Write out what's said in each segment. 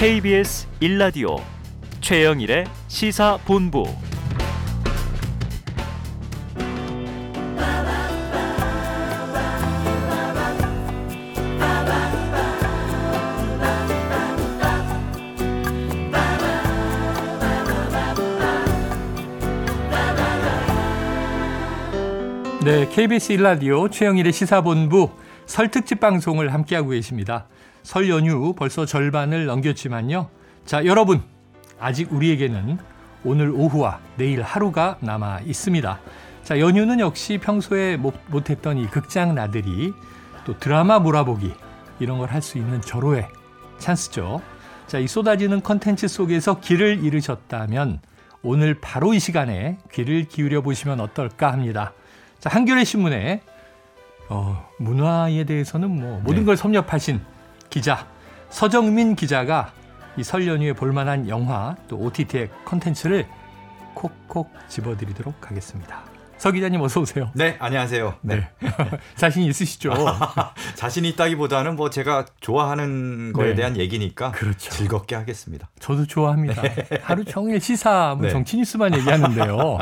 KBS 1라디오 최영일의 시사본부 네, KBS 1라디오 최영일의 시사본부 설 특집 방송을 함께하고 계십니다. 설 연휴 벌써 절반을 넘겼지만요. 자, 여러분. 아직 우리에게는 오늘 오후와 내일 하루가 남아 있습니다. 자, 연휴는 역시 평소에 못, 못했던 이 극장 나들이 또 드라마 몰아보기 이런 걸 할 수 있는 절호의 찬스죠. 자, 이 쏟아지는 컨텐츠 속에서 길을 잃으셨다면 오늘 바로 이 시간에 귀를 기울여 보시면 어떨까 합니다. 자, 한겨레 신문에 어, 문화에 대해서는 뭐 모든 네. 걸 섭렵하신 기자 서정민 기자가 이 설 연휴에 볼만한 영화 또 OTT의 컨텐츠를 콕콕 집어드리도록 하겠습니다. 서 기자님 어서 오세요. 네, 안녕하세요. 네. 자신 있으시죠? 자신 있다기보다는 뭐 제가 좋아하는 거에 네. 대한 얘기니까 그렇죠. 즐겁게 하겠습니다. 저도 좋아합니다. 네. 하루 종일 시사, 뭐 네. 정치 뉴스만 얘기하는데요.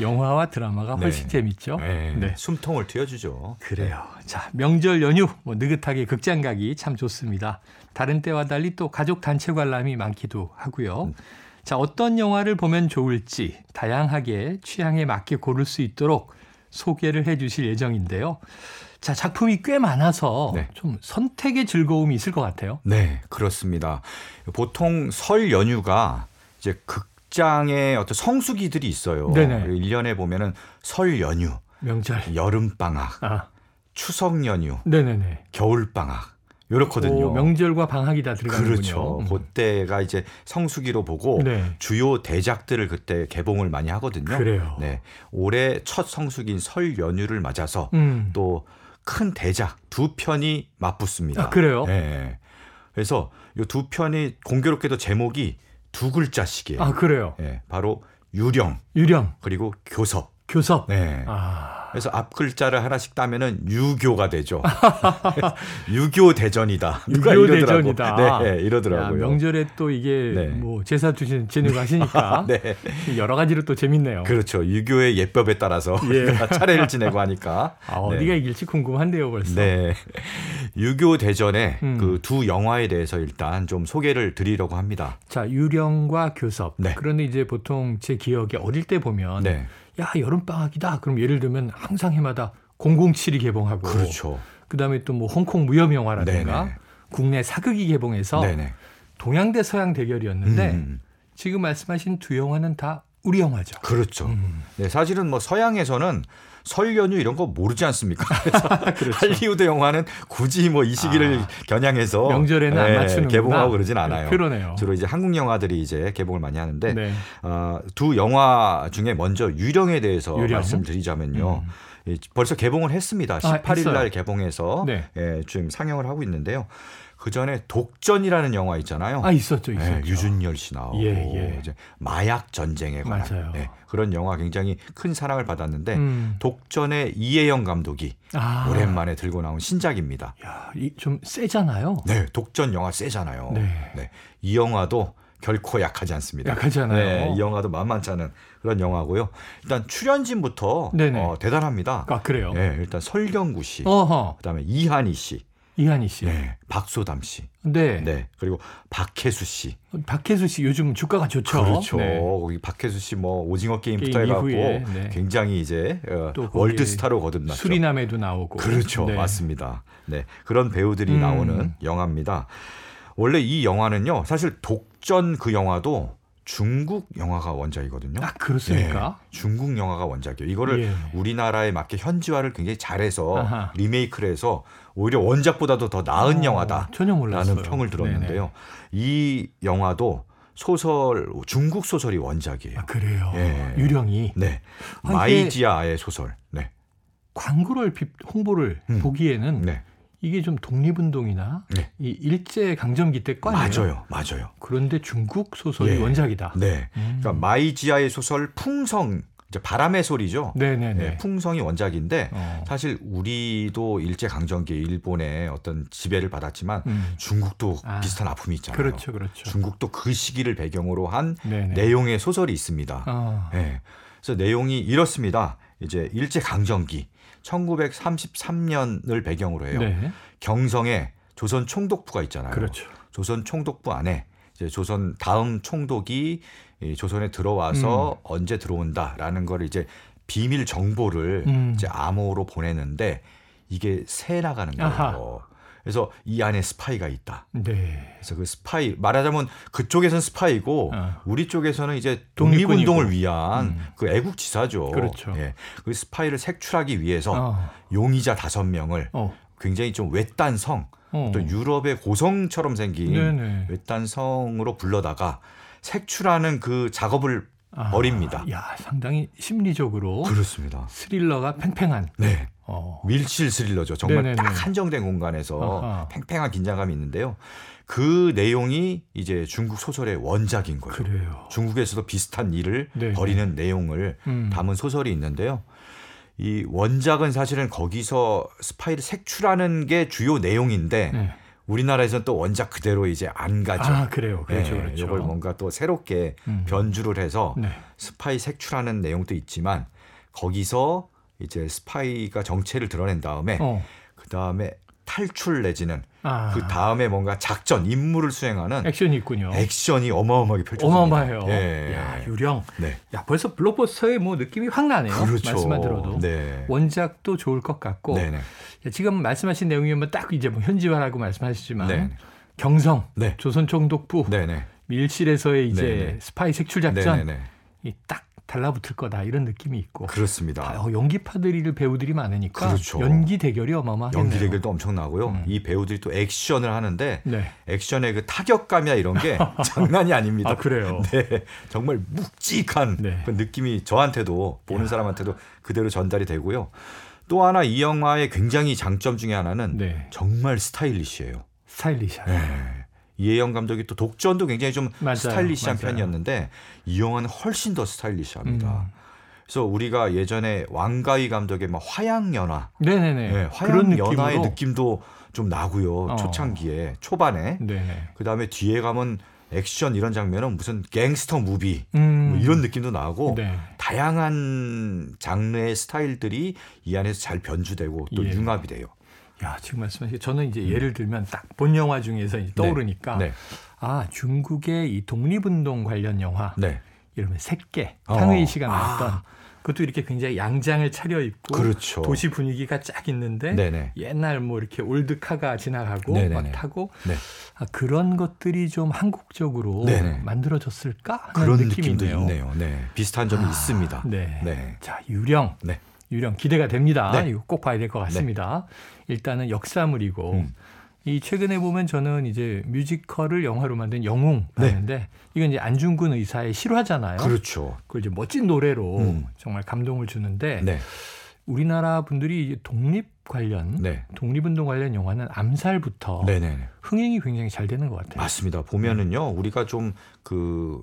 영화와 드라마가 네. 훨씬 재밌죠. 네. 네. 숨통을 틔워주죠. 그래요. 자, 명절 연휴 뭐 느긋하게 극장 가기 참 좋습니다. 다른 때와 달리 또 가족 단체 관람이 많기도 하고요. 음. 자, 어떤 영화를 보면 좋을지 다양하게 취향에 맞게 고를 수 있도록 소개를 해 주실 예정인데요. 자, 작품이 꽤 많아서 네. 좀 선택의 즐거움이 있을 것 같아요. 네, 그렇습니다. 보통 설 연휴가 이제 극 장에 어떤 성수기들이 있어요. 네네. 1년에 보면은 설 연휴, 명절. 여름 방학, 아, 추석 연휴, 네네네. 겨울 방학. 요렇거든요. 오, 명절과 방학이 다 들어가는군요. 그렇죠. 음. 그때가 이제 성수기로 보고 네. 주요 대작들을 그때 개봉을 많이 하거든요. 그래요. 네. 올해 첫 성수기인 설 연휴를 맞아서 음. 또큰 대작 두 편이 맞붙습니다. 아, 그래요? 네. 그래서 이 두 편이 공교롭게도 제목이 두 글자씩이에요. 아, 그래요. 네. 바로 유령 유령, 그리고 교섭. 교섭. 네. 아, 그래서 앞 글자를 하나씩 따면은 유교가 되죠. 유교 대전이다. 유교. 대전이다. 네, 이러더라고요. 야, 명절에 또 이게 네. 뭐 제사 주신 지내고 하시니까 네. 여러 가지로 또 재밌네요. 그렇죠. 유교의 예법에 따라서 예. 차례를 지내고 하니까. 아, 어디가 이길지 궁금한데요, 벌써. 네. 유교 대전의 음. 그두 영화에 대해서 일단 좀 소개를 드리려고 합니다. 자, 유령과 교섭. 네. 그런데 이제 보통 제 기억에 어릴 때 보면 네. 야, 여름 방학이다. 그럼 예를 들면 항상 해마다 007이 개봉하고 그렇죠. 그다음에 또 뭐 홍콩 무협 영화라든가 네네. 국내 사극이 개봉해서 네네. 동양 대 서양 대결이었는데 음, 지금 말씀하신 두 영화는 다 우리 영화죠. 그렇죠. 음. 네, 사실은 뭐 서양에서는 설 연휴 이런 거 모르지 않습니까? 그래서 그렇죠. 할리우드 영화는 굳이 뭐 이 시기를 아, 겨냥해서 명절에는 안 네, 맞추는구나. 개봉하고 그러진 않아요. 그러네요. 주로 이제 한국 영화들이 이제 개봉을 많이 하는데 네. 어, 두 영화 중에 먼저 유령에 대해서 유령. 말씀드리자면요. 음. 이 벌써 개봉을 했습니다. 18일 했어요. 날 개봉해서 네. 예, 지금 상영을 하고 있는데요. 그 전에 독전이라는 영화 있잖아요. 아 있었죠, 있었죠. 예, 유준열 씨 나오고 예, 예. 이제 마약 전쟁에 관한 맞아요. 예, 그런 영화 굉장히 큰 사랑을 받았는데 음. 독전의 이혜영 감독이 아, 오랜만에 들고 나온 신작입니다. 야, 이좀 세잖아요. 네, 독전 영화 세잖아요. 네. 이 영화도 결코 약하지 않습니다. 약하잖아요. 네, 이 영화도 만만치 않은 그런 영화고요. 일단 출연진부터. 어, 대단합니다. 아 그래요. 네, 일단 설경구 씨, 어허, 그다음에 이한희 씨, 이한희 씨. 네, 박소담 씨, 네. 네, 그리고 박해수 씨. 박해수 씨 요즘 주가가 좋죠. 그렇죠. 네. 거기 박해수 씨 뭐 오징어 게임부터 게임 해갖고 네. 굉장히 이제 어, 또 거기 월드 스타로 거듭났죠. 수리남에도 나오고. 그렇죠, 네. 맞습니다. 네, 그런 배우들이 음. 나오는 영화입니다. 원래 이 영화는요, 사실 독전 그 영화도 중국 영화가 원작이거든요. 아 그렇습니까? 네, 중국 영화가 원작이에요. 이거를 예. 우리나라에 맞게 현지화를 굉장히 잘해서 아하. 리메이크를 해서 오히려 원작보다도 더 나은 어, 영화다. 전혀 몰랐어요. 라는 평을 들었는데요. 네네. 이 영화도 소설 중국 소설이 원작이에요. 아 그래요. 예. 유령이 네. 아, 마이지아의 소설. 네. 광고를 비- 홍보를 음. 보기에는 네. 이게 좀 독립운동이나 네. 이 일제 강점기 때 거예요. 맞아요. 맞아요. 그런데 중국 소설이 예. 원작이다. 네. 음. 그러니까 마이지아의 소설 풍성 이제 바람의 소리죠. 네네네. 예, 풍성이 원작인데 어. 사실 우리도 일제 강점기에 일본의 어떤 지배를 받았지만 음. 중국도 아, 비슷한 아픔이 있잖아요. 그렇죠, 그렇죠. 중국도 그 시기를 배경으로 한 네네. 내용의 소설이 있습니다. 어. 예. 그래서 내용이 이렇습니다. 이제 일제 강점기 1933년을 배경으로 해요. 네. 경성에 조선 총독부가 있잖아요. 그렇죠. 조선 총독부 안에 이제 조선 다음 총독이 이 조선에 들어와서 음. 언제 들어온다라는 걸 이제 비밀 정보를 음. 이제 암호로 보내는데 이게 새 나가는 거예요. 아하. 그래서 이 안에 스파이가 있다. 네. 그래서 그 스파이 말하자면 그쪽에서는 스파이고 어. 우리 쪽에서는 이제. 독립운동을 위한 음. 그 애국지사죠. 그렇죠. 예. 그 스파이를 색출하기 위해서 어. 용의자 다섯 명을 어. 굉장히 좀 외딴 성, 어. 또 유럽의 고성처럼 생긴 네네. 외딴 성으로 불러다가 색출하는 그 작업을 아, 벌입니다. 야, 상당히 심리적으로 그렇습니다. 스릴러가 팽팽한. 네. 어. 밀실 스릴러죠. 정말 네네네. 딱 한정된 공간에서 아하. 팽팽한 긴장감이 있는데요. 그 내용이 이제 중국 소설의 원작인 거예요. 그래요. 중국에서도 비슷한 일을 네네. 벌이는 내용을 음. 담은 소설이 있는데요. 이 원작은 사실은 거기서 스파이를 색출하는 게 주요 내용인데 네. 우리나라에서는 또 원작 그대로 이제 안 가죠. 아, 그래요. 그렇죠. 예, 그렇죠. 이걸 뭔가 또 새롭게 음. 변주를 해서 네. 스파이 색출하는 내용도 있지만 거기서 이제 스파이가 정체를 드러낸 다음에 어. 그 다음에 탈출 내지는 아. 그 다음에 뭔가 작전 임무를 수행하는 액션이 있군요. 액션이 어마어마하게 펼쳐집니다. 어마어마해요. 예. 야, 유령. 네. 야, 벌써 블록버스터의 뭐 느낌이 확 나네요. 그렇죠. 말씀만 들어도. 네. 원작도 좋을 것 같고. 네네. 야, 지금 말씀하신 내용이면 딱 이제 뭐 현지화라고 말씀하시지만 네. 경성, 네. 조선 총독부, 네네. 밀실에서의 이제 네네. 스파이 색출 작전. 이 딱 달라붙을 거다 이런 느낌이 있고. 그렇습니다. 어, 연기파들이 배우들이 많으니까 그렇죠. 연기 대결이 어마어마하겠네요. 연기 대결도 엄청나고요. 음. 이 배우들이 또 액션을 하는데 네. 액션의 그 타격감이야 이런 게 장난이 아닙니다. 아 그래요. 네, 정말 묵직한 네. 그 느낌이 저한테도 보는 야. 사람한테도 그대로 전달이 되고요. 또 하나 이 영화의 굉장히 장점 중에 하나는 네. 정말 스타일리시해요. 스타일리시한. 네. 이혜영 감독이 또 독전도 굉장히 좀 맞아요. 스타일리시한 맞아요. 편이었는데 이 영화는 훨씬 더 스타일리시합니다. 음. 그래서 우리가 예전에 왕가위 감독의 막 화양연화, 네네네. 네, 그런 화양연화의. 느낌도 좀 나고요. 어. 초창기에 초반에 네네. 그 다음에 뒤에 가면 액션 이런 장면은 무슨 gangster movie 음. 뭐 이런 느낌도 나고 네. 다양한 장르의 스타일들이 이 안에서 잘 변주되고 또 예. 융합이 돼요. 야 지금 말씀하신 저는 이제 예를 들면 딱 본 영화 중에서 이제 떠오르니까 음. 네, 아 중국의 이 독립운동 관련 영화 네, 이러면 새끼 어. 탕웨이 씨가 아. 나왔던 그것도 이렇게 굉장히 양장을 차려입고 그렇죠. 도시 분위기가 쫙 있는데 네네. 옛날 뭐 이렇게 old car가 지나가고 네네네. 막 타고 네. 아, 그런 것들이 좀 한국적으로 네네. 만들어졌을까 그런 느낌이 느낌도 있네요. 있네요. 네, 비슷한 점이 아, 있습니다. 네. 네. 자 유령 네. 유령 기대가 됩니다. 네. 이거 꼭 봐야 될 것 같습니다. 일단은 역사물이고 음. 이 최근에 보면 저는 이제 뮤지컬을 영화로 만든 영웅 네. 봤는데 이건 이제 안중근 의사의 실화잖아요. 그렇죠. 그걸 이제 멋진 노래로 음. 정말 감동을 주는데 네, 우리나라 분들이 이제 독립 관련 네, 독립운동 관련 영화는 암살부터 네, 네. 네. 흥행이 굉장히 잘 되는 것 같아요. 맞습니다. 보면은요, 우리가 좀 그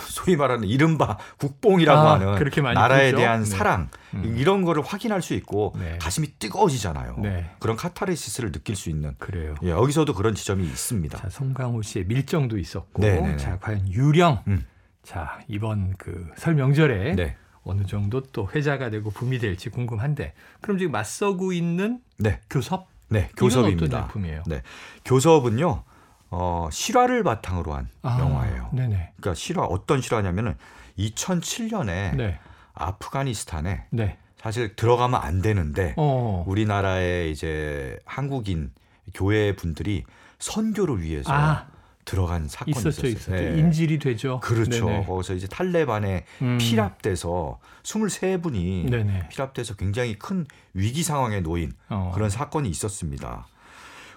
소위 말하는 이른바 국뽕이라고 아, 하는 나라에 보죠? 대한 네. 사랑 음. 이런 거를 확인할 수 있고 네. 가슴이 뜨거워지잖아요. 네. 그런 카타르시스를 느낄 수 있는 그래요. 예, 여기서도 그런 지점이 있습니다. 자, 송강호 씨의 밀정도 있었고, 네네네. 자, 과연 유령. 음. 자, 이번 그 설 명절에 네, 어느 정도 또 회자가 되고 붐이 될지 궁금한데, 그럼 지금 맞서고 있는 네, 교섭? 네, 이건 어떤 교섭입니다. 작품이에요? 네, 교섭은요, 어, 실화를 바탕으로 한 아, 영화예요. 네네. 그러니까 실화 어떤 실화냐면은 2007년에 네. 아프가니스탄에 네. 사실 들어가면 안 되는데 어. 우리나라의 이제 한국인 교회 분들이 선교를 위해서 아, 들어간 사건이 있었죠, 있었어요. 있었죠. 네. 인질이 되죠. 그렇죠. 네네. 거기서 이제 탈레반에 음. 피랍돼서 23분이 네네. 피랍돼서 굉장히 큰 위기 상황에 놓인 어. 그런 사건이 있었습니다.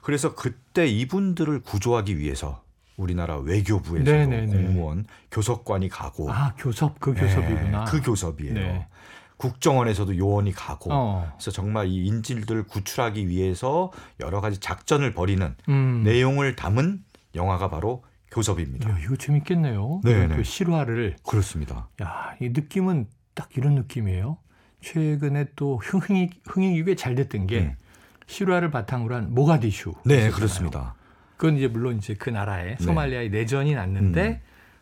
그래서 그때 이분들을 구조하기 위해서 우리나라 외교부에서도 네네네. 공무원 교섭관이 가고 아, 교섭, 그 네, 교섭이구나. 그 교섭이에요. 네. 국정원에서도 요원이 가고 어. 그래서 정말 이 인질들을 구출하기 위해서 여러 가지 작전을 벌이는 음. 내용을 담은 영화가 바로 교섭입니다. 야, 이거 재밌겠네요. 네네. 그 실화를. 그렇습니다. 야, 이 느낌은 딱 이런 느낌이에요. 최근에 또 흥행이 흥행이 꽤 잘 됐던 게 음. 실화를 바탕으로 한 모가디슈. 네. 그렇습니다. 그건 이제 물론 이제 그 나라에 네. 소말리아에 내전이 났는데 음.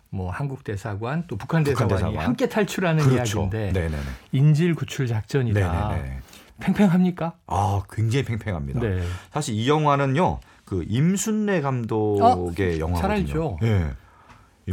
뭐 한국 대사관 또 북한 대사관이 대사관. 함께 탈출하는 그렇죠. 이야기인데 네, 네, 네. 인질 구출 작전이다. 네, 네, 네. 팽팽합니까? 아, 굉장히 팽팽합니다. 네. 사실 이 영화는요. 그 임순례 감독의 영화거든요. 잘 알죠. 예.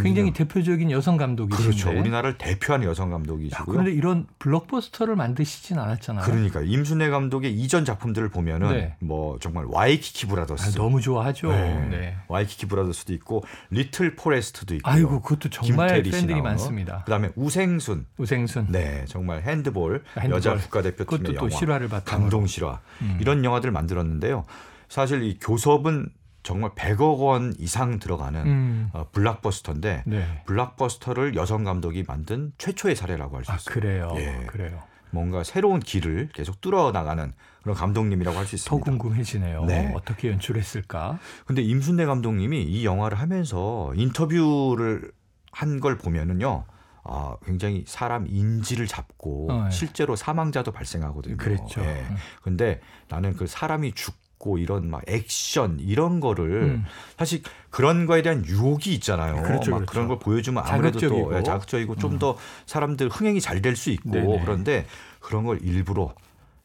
굉장히 대표적인 여성 감독이신데. 그렇죠. 우리나라를 대표하는 여성 야, 감독이시고요. 그런데 이런 블록버스터를 만드시진 않았잖아요. 그러니까 임순례 감독의 이전 작품들을 보면은 네. 뭐 정말 와이키키 브라더스, 아, 너무 좋아하죠. 네. 네. 와이키키 브라더스도 있고 리틀 포레스트도 있고, 아이고 그것도 정말 팬들이. 많습니다. 그다음에 우생순, 우생순. 네 정말 핸드볼, 핸드볼. 여자 국가대표팀의 그것도 또 영화, 실화를 바탕으로. 감동 실화 음. 이런 영화들을 만들었는데요. 사실 이 교섭은 정말 100억 원 이상 들어가는 음. 어, 블락버스터인데 네. 블락버스터를 여성 감독이 만든 최초의 사례라고 할수아 있어요. 그래요. 예. 그래요. 뭔가 새로운 길을 계속 뚫어 나가는 그런 감독님이라고 할수더 있습니다. 궁금해지네요. 네. 어떻게 연출했을까? 근데 임순례 감독님이 이 영화를 하면서 인터뷰를 한 걸 보면은요. 아, 굉장히 사람 인지를 잡고 어, 예. 실제로 사망자도 발생하거든요. 그랬죠. 예. 음. 근데 나는 그 사람이 죽 고 이런 막 액션 이런 거를 음. 사실 그런 거에 대한 유혹이 있잖아요. 그렇죠, 막 그렇죠. 그런 걸 보여주면 아무래도 자극적이고. 또 예, 자극적이고 좀더 사람들 흥행이 잘 될 수 있고 네네. 그런데 그런 걸 일부러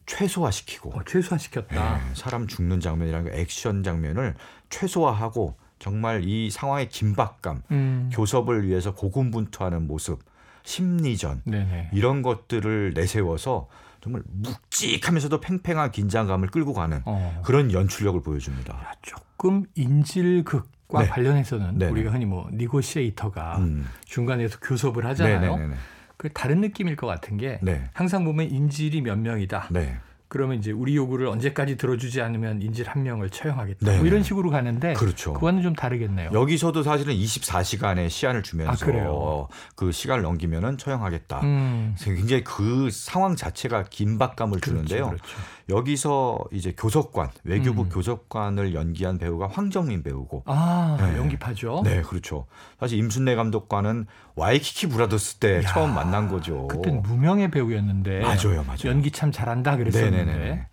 최소화시키고 어, 최소화시켰다. 예, 사람 죽는 장면이라는 거 액션 장면을 최소화하고 정말 이 상황의 긴박감, 음. 교섭을 위해서 고군분투하는 모습, 심리전 네네. 이런 것들을 내세워서 정말 묵직하면서도 팽팽한 긴장감을 끌고 가는 어. 그런 연출력을 보여줍니다. 야, 조금 인질극 과 네. 관련해서는 네네. 우리가 흔히 뭐 니고시에이터가 음. 중간에서 교섭을 하잖아요. 그 다른 느낌일 것 같은 게 네. 항상 보면 인질이 몇 명이다. 네. 그러면 이제 우리 요구를 언제까지 들어주지 않으면 인질 한 명을 처형하겠다. 네. 뭐 이런 식으로 가는데 그렇죠. 그거는 좀 다르겠네요. 여기서도 사실은 24시간의 시한을 주면서 아? 그 시간을 넘기면은 처형하겠다. 음. 굉장히 그 상황 자체가 긴박감을 주는데요. 그렇죠, 그렇죠. 여기서 이제 교섭관 외교부 음. 교섭관을 연기한 배우가 황정민 배우고. 아 네. 연기파죠. 네, 그렇죠. 사실 임순례 감독과는 와이키키 브라더스 때 야, 처음 만난 거죠. 그땐 무명의 배우였는데 맞아요, 맞아요. 연기 참 잘한다 그랬었는데. 네네네.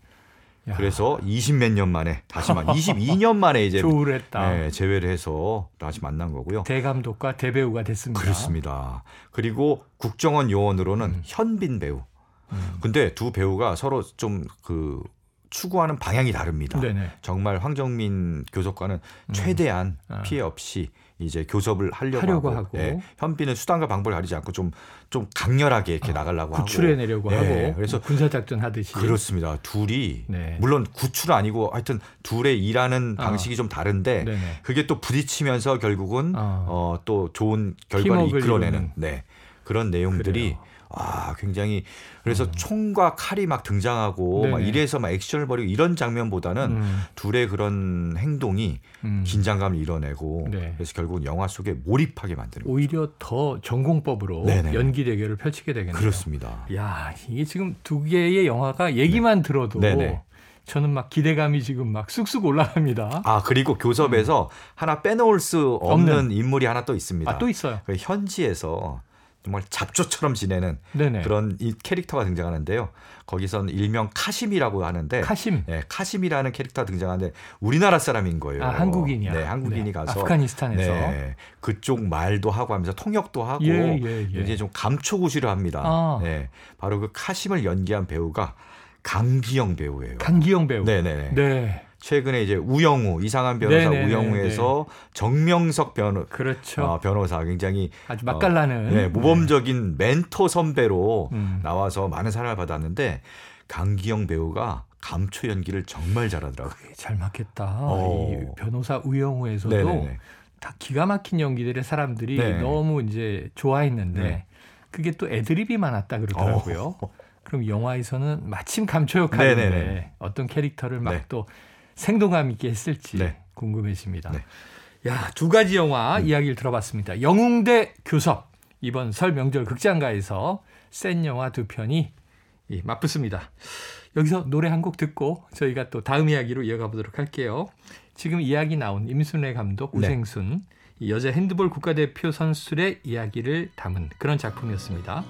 야, 그래서 20몇 년 만에 다시 만 22년 만에 이제 조울했다. 네, 재회를 해서 다시 만난 거고요. 대감독과 대배우가 됐습니다. 그렇습니다. 그리고 국정원 요원으로는 음. 현빈 배우. 음. 근데 두 배우가 서로 좀그 추구하는 방향이 다릅니다. 네네. 정말 황정민 교섭관은 음. 최대한 아. 피해 없이 이제 교섭을 하려고, 하려고 하고, 하고. 예, 현빈은 수단과 방법을 가리지 않고 좀좀 강렬하게 이렇게 나가려고 하고 구출해내려고 예, 하고 그래서 군사 작전 하듯이. 그렇습니다. 둘이 네. 물론 구출은 아니고 하여튼 둘의 일하는 아. 방식이 좀 다른데 네네. 그게 또 부딪히면서 결국은 아. 어, 또 좋은 결과를 이끌어내는. 네. 그런 내용들이 그래요. 아 굉장히 그래서 총과 칼이 막 등장하고 막 네네. 이래서 막 액션을 벌이고 이런 장면보다는 음, 둘의 그런 행동이 음. 긴장감을 이뤄내고 네. 그래서 결국은 영화 속에 몰입하게 만드는 거죠. 오히려 더 전공법으로 네네. 연기 대결을 펼치게 되겠네요. 그렇습니다. 야 이게 지금 두 개의 영화가 얘기만 들어도 네네. 저는 막 기대감이 지금 막 쑥쑥 올라갑니다. 아 그리고 교섭에서 하나 빼놓을 수 없는, 음. 없는. 인물이 하나 또 있습니다. 아 또 있어요. 그 현지에서 정말 잡초처럼 지내는 네네. 그런 이 캐릭터가 등장하는데요. 거기선 일명 카심이라고 하는데 카심. 네, 카심이라는 캐릭터가 등장하는데 우리나라 사람인 거예요. 아 한국인이야. 네, 한국인이 네. 가서 아프가니스탄에서. 네, 그쪽 말도 하고 하면서 통역도 하고 예, 예, 예. 이제 좀 감초구시를 합니다. 아. 네, 바로 그 카심을 연기한 배우가 강기영 배우예요. 강기영 배우. 네 네 네. 네. 최근에 이제 우영우 이상한 변호사 네네네, 우영우에서 정명석 변호 그렇죠. 어, 변호사 굉장히 아주 맛깔나는. 네, 모범적인 멘토 선배로 음. 나와서 많은 사랑을 받았는데 강기영 배우가 감초 연기를 정말 잘하더라고요. 그게 잘 맞겠다. 어. 이 변호사 우영우에서도 네네네. 다 기가 막힌 연기들의 사람들이 네. 너무 이제 좋아했는데 네. 그게 또 애드립이 많았다 그러더라고요. 그럼 영화에서는 마침 감초 역할인데 어. 네네네. 어떤 캐릭터를 막 네. 또 생동감 있게 했을지 네. 궁금해집니다. 네. 야, 두 가지 영화 이야기를 들어봤습니다. 영웅대 교섭 이번 설 명절 극장가에서 센 영화 두 편이 이, 맞붙습니다. 여기서 노래 한 곡 듣고 저희가 또 다음 이야기로 이어가 보도록 할게요. 지금 이야기 나온 임순례 감독, 네. 우생순 이 여자 핸드볼 국가대표 선수들의 이야기를 담은 그런 작품이었습니다.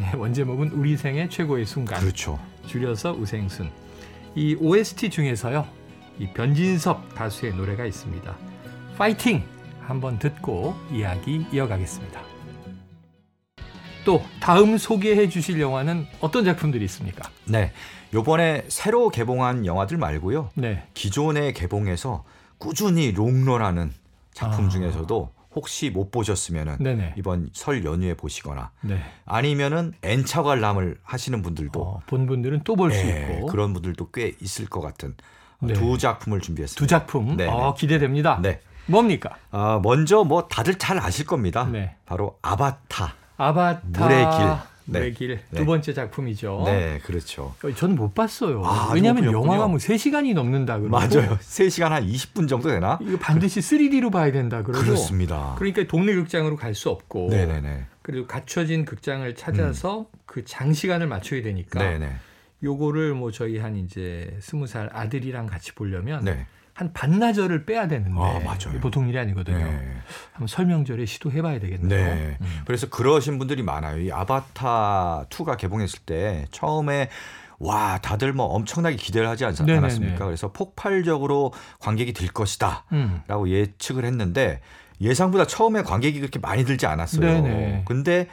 예, 원제목은 우리 생의 최고의 순간. 그렇죠. 줄여서 우생순. 이 OST 중에서요. 이 변진섭 가수의 노래가 있습니다. 파이팅! 한번 듣고 이야기 이어가겠습니다. 또 다음 소개해 주실 영화는 어떤 작품들이 있습니까? 네. 요번에 새로 개봉한 영화들 말고요. 네. 기존에 개봉해서 꾸준히 롱런하는 작품 아. 중에서도 혹시 못 보셨으면은 네네. 이번 설 연휴에 보시거나 네. 아니면은 N차 관람을 하시는 분들도 어, 본 분들은 또 볼수 예, 있고 그런 분들도 꽤 있을 것 같은 네. 두 작품을 준비했습니다. 두 작품 네, 어, 기대됩니다. 네. 뭡니까? 아, 먼저 뭐 다들 잘 아실 겁니다. 네. 바로 아바타. 아바타 물의 길. 네. 물의 길. 네. 두 번째 작품이죠. 네, 그렇죠. 어, 저는 못 봤어요. 아, 왜냐하면. 영화가 뭐 3시간이 넘는다 그러고 맞아요. 3시간 한 20분 정도 되나? 이거 반드시 3D로 봐야 된다 그러고 그렇습니다. 그러니까 동네 극장으로 갈 수 없고 네네네. 그리고 갖춰진 극장을 찾아서 그 장시간을 맞춰야 되니까 네네. 요거를 뭐 저희 한 이제 스무 살 아들이랑 같이 보려면 네. 한 반나절을 빼야 되는데 아, 맞아요. 보통 일이 아니거든요. 네. 한번 설명절에 시도해봐야 되겠네요. 네. 음. 그래서 그러신 분들이 많아요. 이 아바타 2가 개봉했을 때 처음에 와 다들 뭐 엄청나게 기대를 하지 않. 않았습니까? 그래서 폭발적으로 관객이 들 것이다라고 음. 예측을 했는데 예상보다 처음에 관객이 그렇게 많이 들지 않았어요. 네네. 근데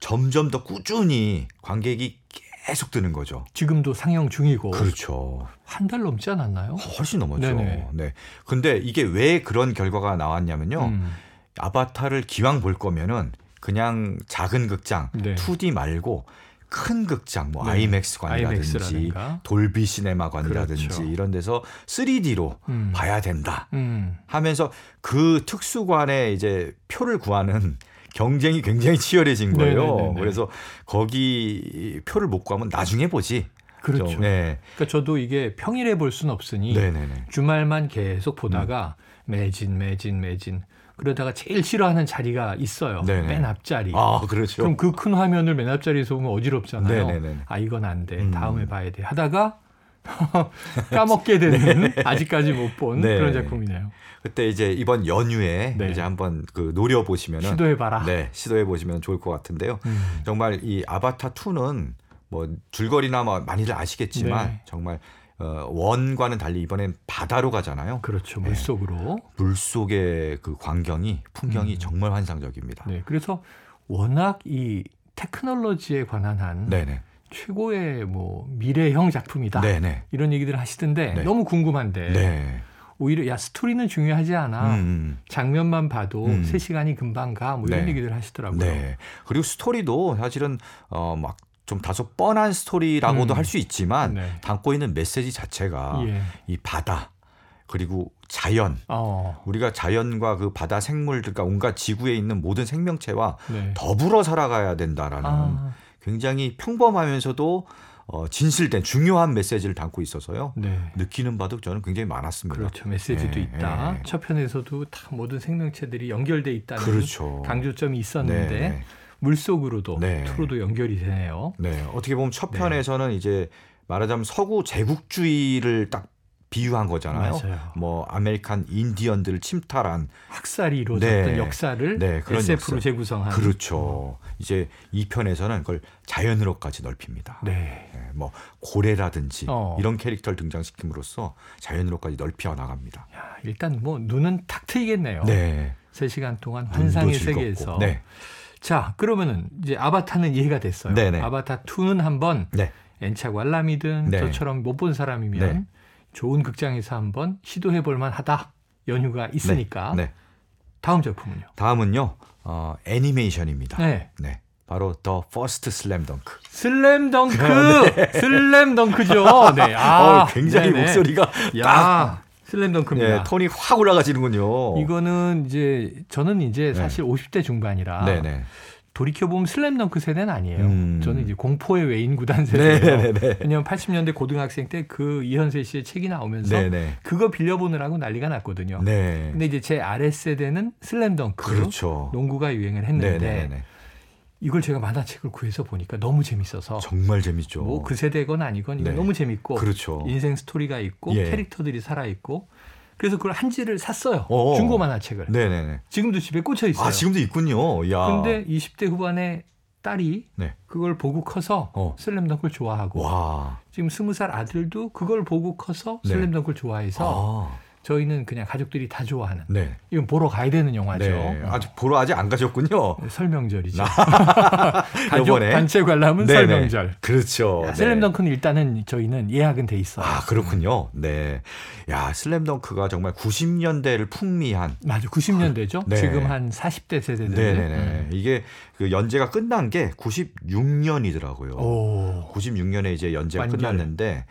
점점 더 꾸준히 관객이 계속 드는 거죠. 지금도 상영 중이고 그렇죠. 한 달 넘지 않았나요? 훨씬 넘었죠. 네네. 네. 근데 이게 왜 그런 결과가 나왔냐면요. 음. 아바타를 기왕 볼 거면은 그냥 작은 극장 네. 2D 말고 큰 극장 뭐 네. 아이맥스관이라든지. 돌비 시네마관이라든지 그렇죠. 이런 데서 3D로 음. 봐야 된다 음. 하면서 그 특수관에 이제 표를 구하는 경쟁이 굉장히 치열해진 거예요. 네네네네. 그래서 거기 표를 못 구하면 나중에 보지. 그렇죠. 좀, 네. 그러니까 저도 이게 평일에 볼 수는 없으니 네네네. 주말만 계속 보다가 매진 매진 매진 그러다가 제일 싫어하는 자리가 있어요. 네네. 맨 앞자리. 아 그렇죠. 그럼 그 큰 화면을 맨 앞자리에서 보면 어지럽잖아요. 네네네. 아 이건 안 돼. 음. 다음에 봐야 돼. 하다가 까먹게 되는 아직까지 못본 네. 그런 작품이네요. 그때 이제 이번 연휴에 네. 이제 한번 그 노려 보시면은 시도해 봐라. 네 시도해 보시면 좋을 것 같은데요. 음. 정말 이 아바타 2는 뭐 줄거리나 뭐 많이들 아시겠지만 네. 정말 어, 원과는 달리 이번엔 바다로 가잖아요. 그렇죠. 네. 물속으로. 물 속의 그 광경이 풍경이 음. 정말 환상적입니다. 네. 그래서 워낙 이 테크놀로지에 관한 한 네네. 최고의 뭐 미래형 작품이다. 네네. 이런 얘기들 하시던데 네. 너무 궁금한데 네. 오히려 야 스토리는 중요하지 않아. 음, 음. 장면만 봐도 음. 세 시간이 금방 가. 뭐 이런 네. 얘기들 하시더라고요. 네. 그리고 스토리도 사실은 어막 좀 다소 뻔한 스토리라고도 음. 할수 있지만 네. 담고 있는 메시지 자체가 예. 이 바다 그리고 자연 어. 우리가 자연과 그 바다 생물들과 온갖 지구에 있는 모든 생명체와 네. 더불어 살아가야 된다라는 아, 굉장히 평범하면서도 어, 진실된 중요한 메시지를 담고 있어서요. 네. 느끼는 바도 저는 굉장히 많았습니다. 그렇죠. 메시지도 예, 있다. 예. 첫 편에서도 다 모든 생명체들이 연결돼 있다는 그렇죠. 강조점이 있었는데 네, 네. 물속으로도 네. two로도 연결이 되네요. 네, 어떻게 보면 첫 네. 편에서는 이제 말하자면 서구 제국주의를 딱 비유한 거잖아요. 맞아요. 뭐 아메리칸 인디언들을 침탈한 학살이 이루어졌던 네. 역사를 네, 그런 SF로 역사. 재구성한 그렇죠. 이제 이 편에서는 그걸 자연으로까지 넓힙니다. 네. 네, 뭐 고래라든지 어. 이런 캐릭터를 등장시킴으로써 자연으로까지 넓혀 나갑니다. 야, 일단 뭐 눈은 탁 트이겠네요. 네, 3시간 동안 환상의. 세계에서. 네, 자, 그러면은 이제 아바타는 이해가 됐어요. 네네. 아바타 2는 한번 네, 엔차 관람이든 네. 저처럼 못 본 사람이면 네. 좋은 극장에서 한번 시도해 볼 만하다. 연휴가 있으니까. 네. 다음 작품은요. 다음은요, 어, 애니메이션입니다. 네. 네, 바로 더 퍼스트 슬램 덩크. 슬램덩크. 슬램덩크죠. 네. 아, 어, 굉장히 네네. 목소리가 야, 슬램덩크입니다. 예, 톤이 확 올라가지는군요. 이거는 이제 저는 이제 네. 사실 50대 중반이라 네네. 돌이켜 보면 슬램덩크 세대는 아니에요. 음. 저는 이제 공포의 외인 구단 세대예요. 네네네. 왜냐하면 80년대 고등학생 때 그 이현세 씨의 책이 나오면서 네네. 그거 빌려보느라고 난리가 났거든요. 네. 근데 이제 제 아래 세대는 슬램덩크 그렇죠. 농구가 유행을 했는데 네네네. 이걸 제가 만화책을 구해서 보니까 너무 재밌어서 정말 재밌죠. 뭐 그 세대건 아니건 이거 네. 너무 재밌고 그렇죠. 인생 스토리가 있고 예. 캐릭터들이 살아 있고 그래서 그걸 한 지를 샀어요. 어. 중고 만화책을. 네네네. 지금도 집에 꽂혀 있어요. 아 지금도 있군요. 야. 근데 20대 후반에 딸이 네. 그걸 보고 커서 어. 슬램덩크를 좋아하고 와. 지금 스무 살 아들도 그걸 보고 커서 네. 슬램덩크를 좋아해서 아, 저희는 그냥 가족들이 다 좋아하는 네. 이건 보러 가야 되는 영화죠. 네. 어. 아직 보러 아직 안 가셨군요. 네, 설명절이죠. 나- 가족. 단체 관람은 네네. 설명절. 그렇죠. 야, 네. 슬램덩크는 일단은 저희는 예약은 돼 있어요. 아, 그렇군요. 네. 야, 슬램덩크가 정말 90년대를 풍미한 맞아, 90년대죠. 네. 지금 한 40대 세대들. 네네네. 이게 그 연재가 끝난 게 96년이더라고요. 오, 96년에 이제 연재가 완결. 끝났는데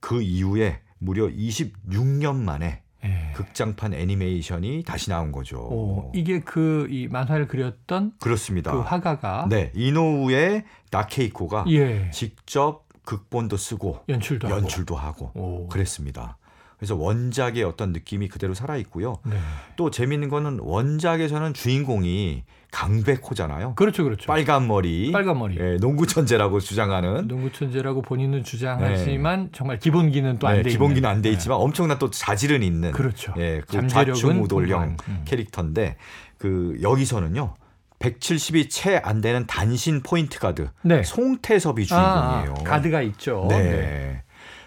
그 이후에 무려 26년 만에 예. 극장판 애니메이션이 다시 나온 거죠. 오, 이게 그 이 만화를 그렸던 그렇습니다. 그 화가가 네, 이노우의 나케이코가 예 직접 극본도 쓰고 연출도 하고. 연출도 하고 오. 그랬습니다. 그래서 원작의 어떤 느낌이 그대로 살아 있고요. 네. 또 재밌는 거는 원작에서는 주인공이 강백호잖아요. 그렇죠, 그렇죠. 빨간 머리, 빨간 머리. 예, 농구 천재라고 주장하는 농구 천재라고 본인은 주장하지만 정말 기본기는 또안돼 네. 기본기는 안돼 네. 있지만 엄청난 또 자질은 있는 그렇죠. 예, 그 좌충우돌형. 음. 캐릭터인데 그 여기서는요. 170이 채 안 되는 단신 포인트 가드 네. 송태섭이 아, 주인공이에요. 가드가 있죠. 네.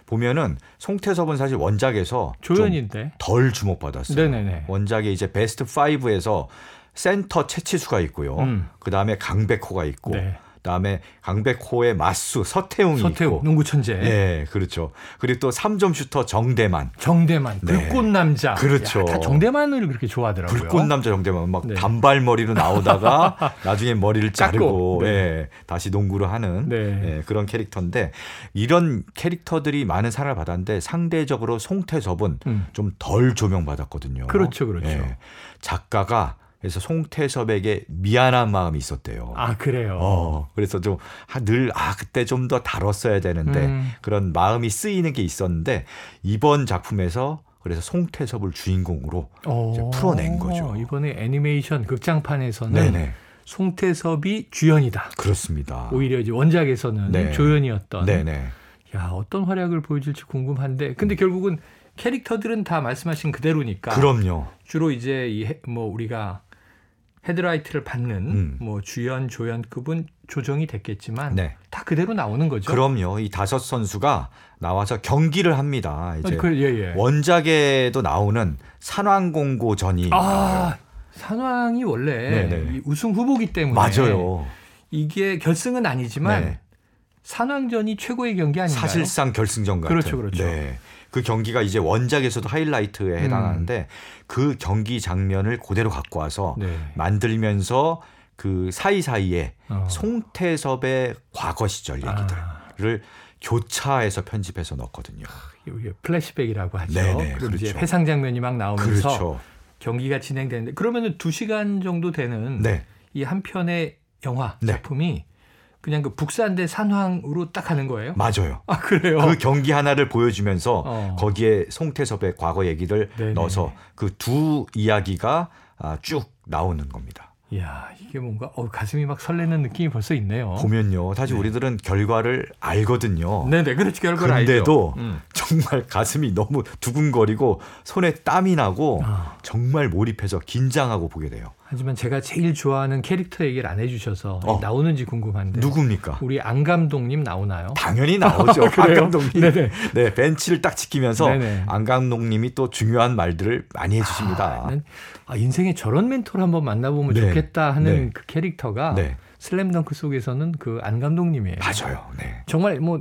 보면은 송태섭은 사실 원작에서 좀 조연인데. 덜 주목받았어요. 네네네. 원작의 이제 베스트 5에서 센터 채치수가 있고요. 음. 그다음에 강백호가 있고 네. 그다음에 강백호의 맞수 서태웅이 서태웅 있고 농구 천재. 예, 그렇죠. 그리고 또 3점 슈터 정대만. 정대만 네. 불꽃 남자. 그렇죠. 야, 다 정대만을 그렇게 좋아하더라고요. 불꽃 남자 정대만 막 네. 단발머리로 나오다가 나중에 머리를 자르고 네. 예, 다시 농구를 하는 네. 예, 그런 캐릭터인데 이런 캐릭터들이 많은 사랑을 받았는데 상대적으로 송태섭은 음. 좀덜 조명받았거든요. 그렇죠, 그렇죠. 예. 작가가 그래서 송태섭에게 미안한 마음이 있었대요. 아 그래요. 어, 그래서 좀늘아 그때 좀 더 다뤘어야 되는데 음. 그런 마음이 쓰이는 게 있었는데 이번 작품에서 그래서 송태섭을 주인공으로 어, 풀어낸 거죠. 이번에 애니메이션 극장판에서는 네네 송태섭이 주연이다. 그렇습니다. 오히려 이제 원작에서는 네. 조연이었던. 네네 야 어떤 활약을 보여줄지 궁금한데, 근데 결국은 캐릭터들은 다 말씀하신 그대로니까. 그럼요. 주로 이제 이 뭐 우리가 헤드라이트를 받는 음. 뭐 주연 조연급은 조정이 됐겠지만 네. 다 그대로 나오는 거죠. 그럼요. 이 다섯 선수가 나와서 경기를 합니다. 이제 그, 예, 예. 원작에도 나오는 산왕공고전이 아 산왕이 원래 네네. 이 우승 후보기 때문에 맞아요. 이게 결승은 아니지만 네. 산왕전이 최고의 경기 아닌가요? 사실상 결승전 같은. 그렇죠, 그렇죠. 네. 그 경기가 이제 원작에서도 하이라이트에 음. 해당하는데 그 경기 장면을 그대로 갖고 와서 네. 만들면서 그 사이사이에 어. 송태섭의 과거 시절 얘기들을 아, 교차해서 편집해서 넣거든요. 이게 플래시백이라고 하죠. 네네, 이제 그렇죠. 회상 장면이 막 나오면서 그렇죠. 경기가 진행되는데 그러면은 두 시간 정도 되는 네. 이한 편의 영화 네. 작품이 그냥 그 북산대 산황으로 딱 하는 거예요. 맞아요. 아 그래요? 그 경기 하나를 보여주면서 어. 거기에 송태섭의 과거 얘기를 네네. 넣어서 그 두 이야기가 아, 쭉 나오는 겁니다. 이야 이게 뭔가 어, 가슴이 막 설레는 느낌이 벌써 있네요. 보면요. 사실 네. 우리들은 결과를 알거든요. 네네 그렇지 결과를 알죠. 음. 정말 가슴이 너무 두근거리고 손에 땀이 나고 아, 정말 몰입해서 긴장하고 보게 돼요. 하지만 제가 제일 좋아하는 캐릭터 얘기를 안 해주셔서 어. 나오는지 궁금한데 누굽니까? 우리 안 감독님 나오나요? 당연히 나오죠. 안? 감독님. 네네. 네, 벤치를 딱 지키면서 네네. 안 감독님이 또 중요한 말들을 많이 해주십니다. 아, 난, 아, 인생에 저런 멘토를 한번 만나보면 네. 좋겠다 하는 네. 그 캐릭터가 네, 슬램덩크 속에서는 그 안 감독님이에요. 맞아요. 네, 정말 뭐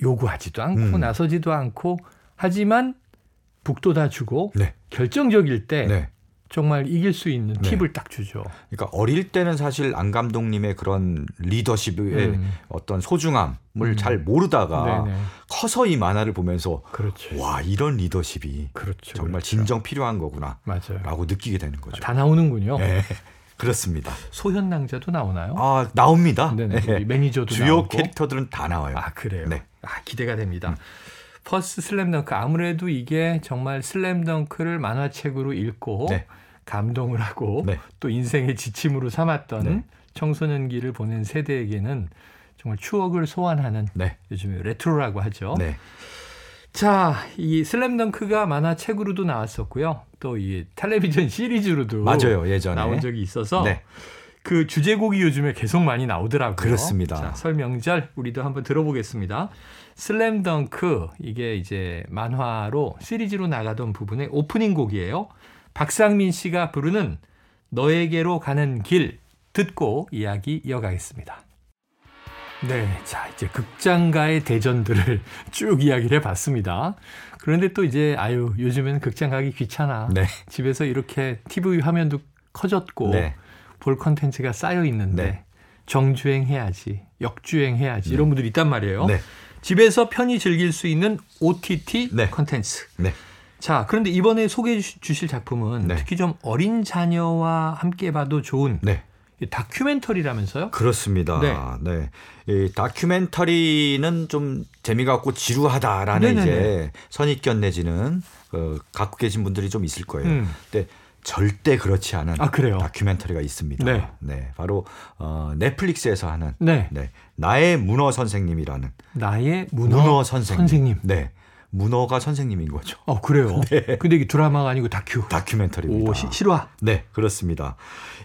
요구하지도 않고 음. 나서지도 않고 하지만 북돋아 주고 네, 결정적일 때 네. 정말 이길 수 있는 네. 팁을 딱 주죠. 그러니까 어릴 때는 사실 안 감독님의 그런 리더십의 음. 어떤 소중함을 음. 잘 모르다가 네네. 커서 이 만화를 보면서 그렇죠. 와 이런 리더십이 그렇죠. 정말 그렇죠. 진정 필요한 거구나라고 맞아요. 느끼게 되는 거죠. 다 나오는군요. 네, 그렇습니다. 소연낭자도 나오나요? 아 나옵니다. 네네. 네. 매니저도 주요 나오고. 캐릭터들은 다 나와요. 아 그래요. 네. 아 기대가 됩니다. 퍼스트 슬램덩크 아무래도 이게 정말 슬램덩크를 만화책으로 읽고 네. 감동을 하고 네. 또 인생의 지침으로 삼았던 네. 청소년기를 보낸 세대에게는 정말 추억을 소환하는 네, 요즘에 레트로라고 하죠. 네, 자, 이 슬램덩크가 만화책으로도 나왔었고요. 또 이 텔레비전 시리즈로도 맞아요. 예전에 나온 적이 있어서 네. 그 주제곡이 요즘에 계속 많이 나오더라고요. 그렇습니다. 자, 설 명절 우리도 한번 들어보겠습니다. 슬램덩크 이게 이제 만화로 시리즈로 나가던 부분의 오프닝 곡이에요. 박상민 씨가 부르는 너에게로 가는 길 듣고 이야기 이어가겠습니다. 네, 자 이제 극장가의 대전들을 쭉 이야기를 해봤습니다. 그런데 또 이제 아유 요즘에는 극장 가기 귀찮아. 네. 집에서 이렇게 TV 화면도 커졌고 네. 볼 컨텐츠가 쌓여 있는데 네. 정주행 해야지, 역주행 해야지 이런 분들이 있단 말이에요. 네. 집에서 편히 즐길 수 있는 OTT 네. 컨텐츠. 네. 자, 그런데 이번에 소개해 주- 주실 작품은 네. 특히 좀 어린 자녀와 함께 봐도 좋은 네. 이 다큐멘터리라면서요? 그렇습니다. 네. 네. 이 다큐멘터리는 좀 재미가 없고 지루하다라는 네네네. 이제 선입견 내지는 어, 갖고 계신 분들이 좀 있을 거예요. 음. 근데 절대 그렇지 않은 아? 다큐멘터리가 있습니다. 네. 바로 어, 넷플릭스에서 하는 네. 네. 나의 문어 선생님이라는 나의 문어, 문어, 선생님. 선생님. 네. 문어가 선생님인 거죠. 어, 그래요. 근데 이게 드라마가 아니고 다큐. 네. 다큐멘터리입니다. 오, 시, 실화. 네, 그렇습니다.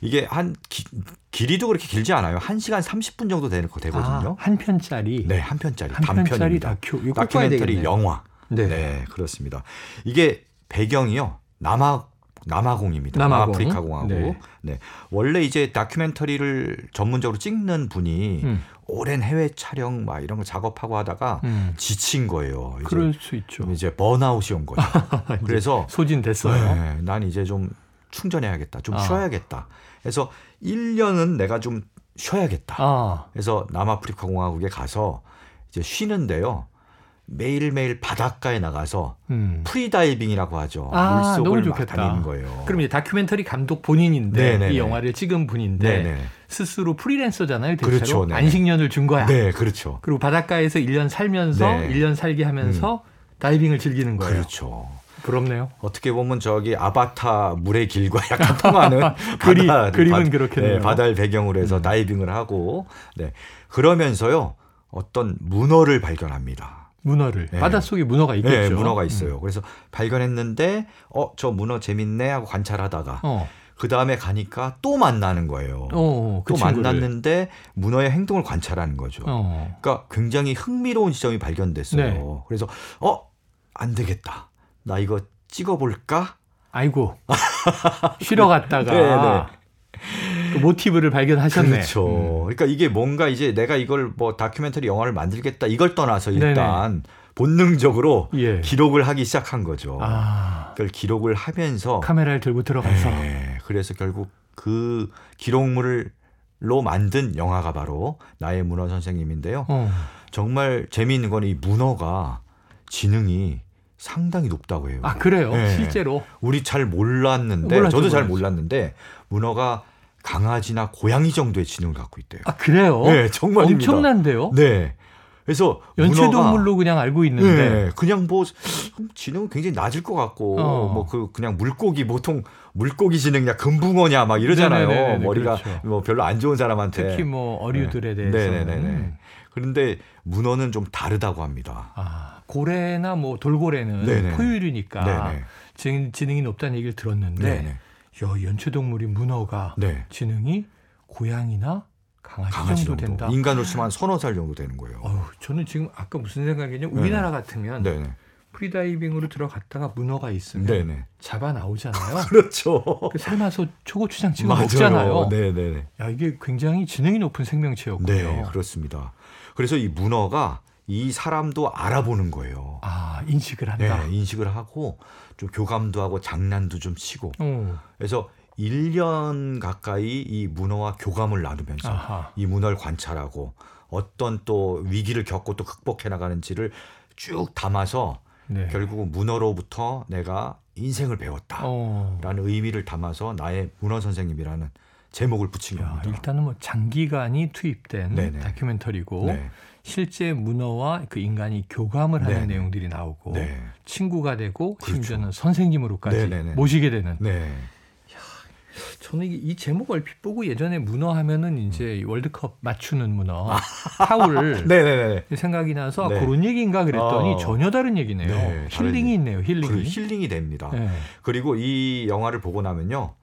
이게 한 기, 길이도 그렇게 길지 않아요. 1시간 30분 정도 되는 거 되거든요. 아, 한 편짜리. 네, 한 편짜리 한 편짜리. 다큐. 다큐멘터리. 영화. 네. 네. 그렇습니다. 이게 배경이요. 남아 남아공입니다. 남아공. 아프리카 공화국. 네. 네. 원래 이제 다큐멘터리를 전문적으로 찍는 분이 음. 오랜 해외 촬영 막 이런 거 작업하고 하다가 음. 지친 거예요. 이제, 그럴 수 있죠. 이제 번아웃이 온 거죠. 그래서 소진됐어요. 네, 난 이제 좀 충전해야겠다. 좀 아. 쉬어야겠다. 그래서 1년은 내가 좀 쉬어야겠다. 아, 그래서 남아프리카 공화국에 가서 이제 쉬는데요. 매일매일 바닷가에 나가서 음. 프리다이빙이라고 하죠. 아, 물속을 너무. 다니는 거예요. 그럼 이제 다큐멘터리 감독 본인인데 네네네. 이 영화를 찍은 분인데 네네. 스스로 프리랜서잖아요. 대체로 그렇죠, 네네. 안식년을 준 거야. 네, 그렇죠. 그리고 바닷가에서 1년 살면서 네. 1년 살게 하면서 다이빙을 즐기는 거예요. 그렇죠. 부럽네요. 어떻게 보면 저기 아바타 물의 길과 약간 통하는 그리- 바다- 그림은 바- 그렇겠네요. 네, 바다를 배경으로 해서 음. 다이빙을 하고 네. 그러면서요. 어떤 문어를 발견합니다. 문어를 네. 바닷속에 문어가 있겠죠. 네, 문어가 있어요. 그래서 발견했는데 어, 저 문어 재밌네 하고 관찰하다가 음. 어. 그 다음에 가니까 또 만나는 거예요. 어, 그 또 친구를. 만났는데 문어의 행동을 관찰하는 거죠. 어. 그러니까 굉장히 흥미로운 지점이 발견됐어요. 네. 그래서 어, 안 되겠다. 나 이거 찍어볼까? 아이고. 쉬러 갔다가 네, 그 모티브를 발견하셨네. 그렇죠. 음. 그러니까 이게 뭔가 이제 내가 이걸 뭐 다큐멘터리 영화를 만들겠다 이걸 떠나서 네네. 일단 본능적으로 예. 기록을 하기 시작한 거죠. 아, 그걸 기록을 하면서 카메라를 들고 들어가서 네, 그래서 결국 그 기록물로 만든 영화가 바로 나의 문어 선생님인데요. 어. 정말 재미있는 건 이 문어가 지능이 상당히 높다고 해요. 아, 그래요. 네. 실제로. 우리 잘 몰랐는데 몰랐죠, 저도 잘 몰랐죠. 몰랐는데 문어가 강아지나 고양이 정도의 지능을 갖고 있대요. 아, 그래요? 네, 정말입니다. 엄청난데요? 네. 그래서 연체동물로 그냥 알고 있는데 네, 그냥 뭐 지능은 굉장히 낮을 것 같고 어. 뭐그 그냥 물고기 보통 물고기 지능이냐 금붕어냐 막 이러잖아요. 네네네네, 머리가 그렇죠. 뭐 별로 안 좋은 사람한테. 특히 뭐 어류들에 네. 대해서 네네네네. 그런데 문어는 좀 다르다고 합니다. 아, 고래나 뭐 돌고래는. 포유류니까. 지능, 지능이 높다는 얘기를 들었는데 네네. 야, 연체동물이 문어가 네. 지능이 고양이나 강아지, 강아지 정도 정도. 된다. 인간으로 치면 한 서너 살 정도 되는 거예요. 어휴, 저는 지금 아까 무슨 생각이냐면 우리나라 같으면 네네. 프리다이빙으로 들어갔다가 문어가 있으면 네네. 잡아 나오잖아요. 그렇죠. 그 삶아서 초고추장 찍어 먹잖아요. 네네네. 야 이게 굉장히 지능이 높은 생명체였군요. 네, 그렇습니다. 그래서 이 문어가 이 사람도 알아보는 거예요. 아 인식을 네, 한다. 인식을 하고 좀 교감도 하고 장난도 좀 치고 어, 그래서 1년 가까이 이 문어와 교감을 나누면서 아하. 이 문어를 관찰하고 어떤 또 위기를 겪고 또 극복해 나가는지를 쭉 담아서 네. 결국은 문어로부터 내가 인생을 배웠다라는 어. 의미를 담아서 나의 문어 선생님이라는 제목을 붙인 야, 겁니다. 일단은 뭐 장기간이 투입된 네네. 다큐멘터리고 네, 실제 문어와 그 인간이 교감을 하는 네네. 내용들이 나오고 네, 친구가 되고 그렇죠. 심지어는 선생님으로까지 네네네. 모시게 되는 네. 저는 이, 이 제목 얼핏 보고 예전에 문어 하면은 이제 월드컵 맞추는 문어 파울 음. 네네네. 생각이 나서 아, 네. 그런 얘기인가 그랬더니 어. 전혀 다른 얘기네요. 네, 힐링이. 있네요. 힐링이. 그 힐링이 됩니다. 네. 그리고 이 영화를 보고 나면요.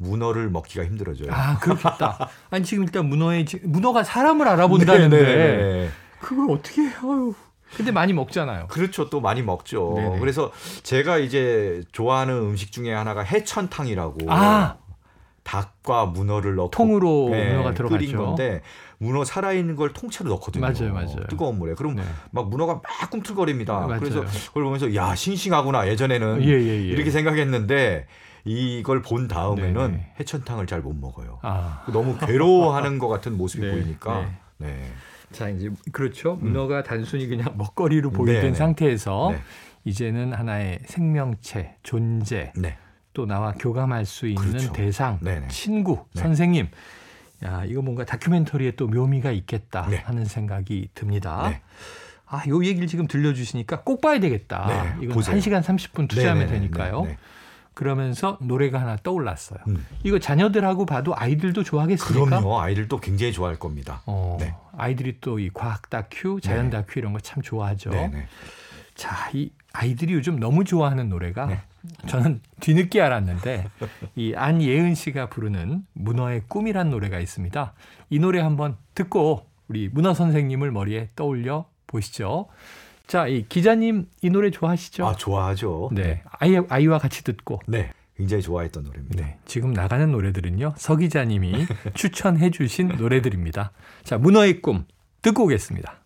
문어를 먹기가 힘들어져요. 아 그렇겠다. 아니 지금 일단 문어의 지- 문어가 사람을 알아본다는데 네네네. 그걸 어떻게 해요? 근데 많이 먹잖아요. 그렇죠. 또 많이 먹죠. 네네. 그래서 제가 이제 좋아하는 음식 중에 하나가 해천탕이라고. 아. 닭과 문어를 넣고 통으로 네, 문어가 들어가죠. 끓인 건데 문어 살아 있는 걸 통째로 넣거든요. 맞아요, 맞아요. 뜨거운 물에. 그럼 네. 막 문어가 막 꿈틀거립니다. 맞아요. 그래서 그걸 보면서 야 싱싱하구나 예전에는 예, 예, 예. 이렇게 생각했는데 이걸 본 다음에는 네네. 해천탕을 잘 못 먹어요. 아. 너무 괴로워하는 것 같은 모습이 네, 보이니까. 네. 자 이제 그렇죠. 문어가 단순히 그냥 먹거리로 보이던 음. 네네. 상태에서 네. 이제는 하나의 생명체, 존재, 네. 또 나와 교감할 수 있는 그렇죠. 대상, 네네. 친구, 네. 선생님. 야, 이거 뭔가 다큐멘터리에 또 묘미가 있겠다 네. 하는 생각이 듭니다. 네. 아, 요 얘기를 지금 들려주시니까 꼭 봐야 되겠다. 네, 이건 보세요. 1시간 30분 투자하면. 되니까요. 그러면서 노래가 하나 떠올랐어요. 음. 이거 자녀들하고 봐도 아이들도 좋아하겠습니까? 그럼요. 아이들도 굉장히 좋아할 겁니다. 어, 네. 아이들이 또 이 과학 다큐, 자연 네. 다큐 이런 거 참 좋아하죠. 네, 네. 자, 이 아이들이 요즘 너무 좋아하는 노래가 네. 저는 뒤늦게 알았는데 이 안예은 씨가 부르는 문어의 꿈이란 노래가 있습니다. 이 노래 한번 듣고 우리 문어 선생님을 머리에 떠올려 보시죠. 자, 이 기자님 이 노래 좋아하시죠? 아, 좋아하죠. 네. 아이, 아이와 같이 듣고 네. 굉장히 좋아했던 노래입니다. 네, 지금 나가는 노래들은요. 서 기자님이 추천해 주신 노래들입니다. 자, 문어의 꿈 듣고 오겠습니다.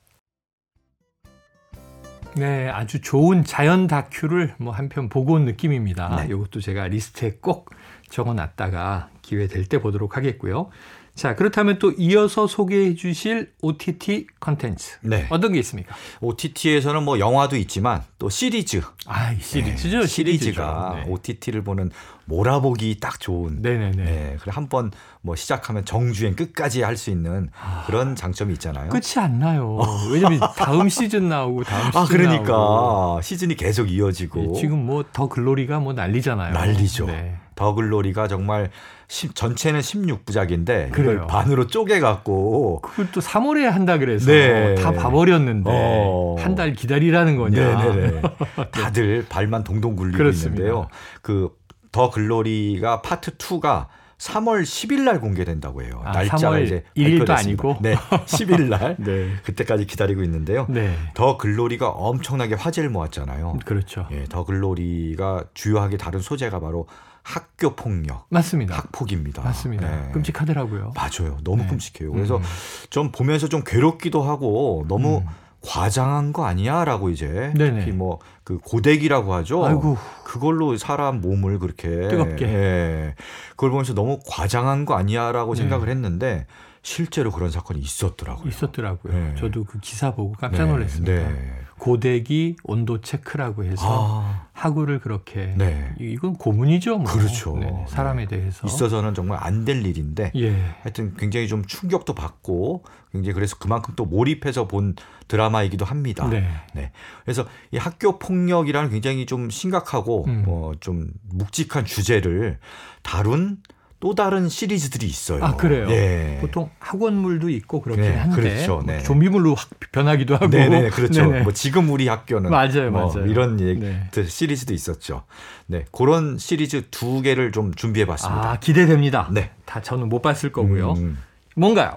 네, 아주 좋은 자연 다큐를 뭐 한 편 보고 온 느낌입니다. 네. 이것도 제가 리스트에 꼭 적어 놨다가 기회 될 때 보도록 하겠고요. 자, 그렇다면 또 이어서 소개해 주실 OTT 컨텐츠 네. 어떤 게 있습니까? OTT에서는 뭐 영화도 있지만 또 시리즈. 아, 이 시리즈죠. 네. 시리즈가 네. OTT를 보는 몰아보기 딱 좋은. 네네네. 네. 그래 한번 뭐 시작하면 정주행 끝까지 할 수 있는 그런 장점이 있잖아요. 끝이 안 나요. 왜냐면 다음 시즌 나오고 다음 시즌 아, 나오고. 그러니까 시즌이 계속 이어지고 예, 지금 뭐 더 글로리가 뭐 난리잖아요. 난리죠. 네. 더글로리가 정말 십- 전체는 16부작인데 그래요. 이걸 반으로 쪼개 갖고 그걸 또 3월에 한다 그래서 네. 다 봐버렸는데 어. 한달 기다리라는 거냐. 네네네. 다들 발만 동동 굴리고 그렇습니다. 있는데요. 그 더 글로리가 파트 2가 3월 10일 날 공개된다고 해요. 아, 날짜가 3월 이제 1일도 발표됐습니다. 아니고? 네, 10일 날 네. 그때까지 기다리고 있는데요. 네. 더 글로리가 엄청나게 화제를 모았잖아요. 그렇죠. 예, 더 글로리가 주요하게 다룬 소재가 바로 학교 폭력, 맞습니다. 학폭입니다. 맞습니다. 네. 끔찍하더라고요. 맞아요. 너무 네. 끔찍해요. 그래서 음. 좀 보면서 좀 괴롭기도 하고 너무 음. 과장한 거 아니야라고 이제 네네. 특히 뭐 그 고데기라고 하죠. 아이고. 그걸로 사람 몸을 그렇게 뜨겁게. 예. 그걸 보면서 너무 과장한 거 아니야라고 네. 생각을 했는데 실제로 그런 사건이 있었더라고요. 있었더라고요. 네. 저도 그 기사 보고 깜짝 네, 놀랐습니다. 네. 고데기 온도 체크라고 해서 아, 하구를 그렇게 네. 이- 이건 고문이죠. 뭐. 그렇죠. 네, 사람에 대해서 있어서는 정말 안 될 일인데 예. 하여튼 굉장히 좀 충격도 받고 굉장히 그래서 그만큼 또 몰입해서 본 드라마이기도 합니다. 네. 네. 그래서 이 학교 폭력이라는 굉장히 좀 심각하고 음. 어, 좀 묵직한 주제를 다룬 또 다른 시리즈들이 있어요. 아, 그래요? 예. 보통 학원물도 있고 그렇긴 네, 한데 그렇죠. 뭐 네. 좀비물로 확 변하기도 하고 네네 그렇죠. 네네. 뭐 지금 우리 학교는 맞아요, 뭐 맞아요. 이런 얘기 네. 시리즈도 있었죠. 네, 그런 시리즈 두 개를 좀 준비해봤습니다. 아 기대됩니다. 네. 다 저는 못 봤을 거고요. 음, 뭔가요?